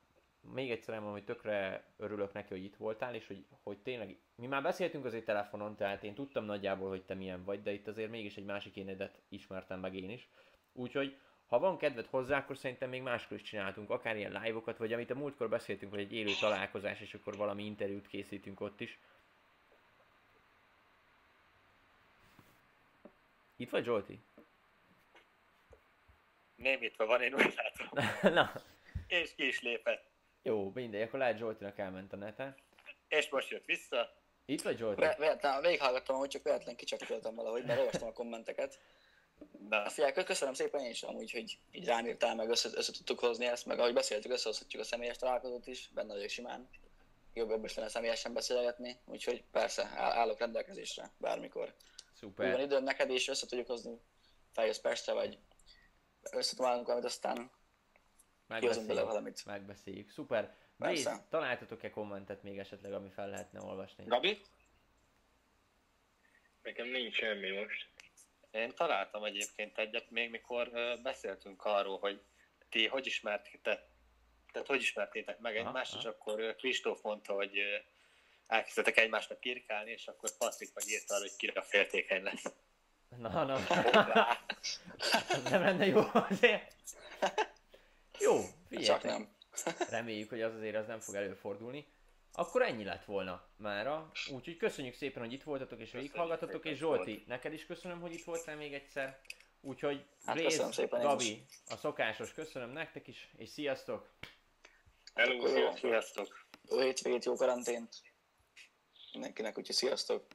még egyszer elmondom, hogy tökre örülök neki, hogy itt voltál, és hogy, hogy tényleg, mi már beszéltünk azért telefonon, tehát én tudtam nagyjából, hogy te milyen vagy, de itt azért mégis egy másik énedet ismertem meg én is. Úgyhogy, ha van kedved hozzá, akkor szerintem még máskor is csináltunk, akár ilyen live-okat, vagy amit a múltkor beszéltünk, vagy egy élő találkozás, és akkor valami interjút készítünk ott is. Itt vagy Zsolti? Némítva van, én úgy látom. Na, És ki is lépett. jó, mindegy, akkor lehet Zsoltinak elment a nete. És most jött vissza. Itt vagy Zsolti? Ve- Véletlen, végighallgattam, hogy csak véletlen kicsapoltam valahogy, mert olvastam a kommenteket. Na, Figyelj, köszönöm szépen én is amúgy, hogy így rám írtál, meg össze, össze tudtuk hozni ezt, meg ahogy beszéltük, összehozhatjuk a személyes találkozót is, benne vagyok simán. Jobb jobb is lenne személyesen beszélgetni, úgyhogy persze, áll- állok rendelkezésre bármikor. Úgy van Szuper. időm neked is, össze tudjuk hozni, feljössz Pestre, vagy összetalálunk valamit, aztán kihozunk bele Megbeszéljük. valamit. Megbeszéljük. Szuper. Persze. Blaze, találtatok-e kommentet még esetleg, ami fel lehetne olvasni? Gabi? Nekem nincs semmi most. Én találtam egyébként egyet, még mikor ö, beszéltünk arról, hogy ti hogy ismertétek, tehát hogy ismertétek meg egymást, aha. és akkor Kristóf mondta, hogy ö, elkezdtetek egymásnak kirkálni, és akkor Patrik meg írta arra, hogy kire féltékeny lesz. Na, na. Nem lenne jó azért. Jó, Csak figyeljetek. nem. Reméljük, hogy az azért az nem fog előfordulni. Akkor ennyi lett volna mára. Úgyhogy köszönjük szépen, hogy itt voltatok és végighallgatotok, szépen, és Zsolti, neked is köszönöm, hogy itt voltál még egyszer. Úgyhogy Hát köszönöm szépen Gabi, a szokásos köszönöm nektek is, és sziasztok! Hello! Sziasztok! Jó hétvégét, jó karantént. Mindenkinek, úgyhogy sziasztok.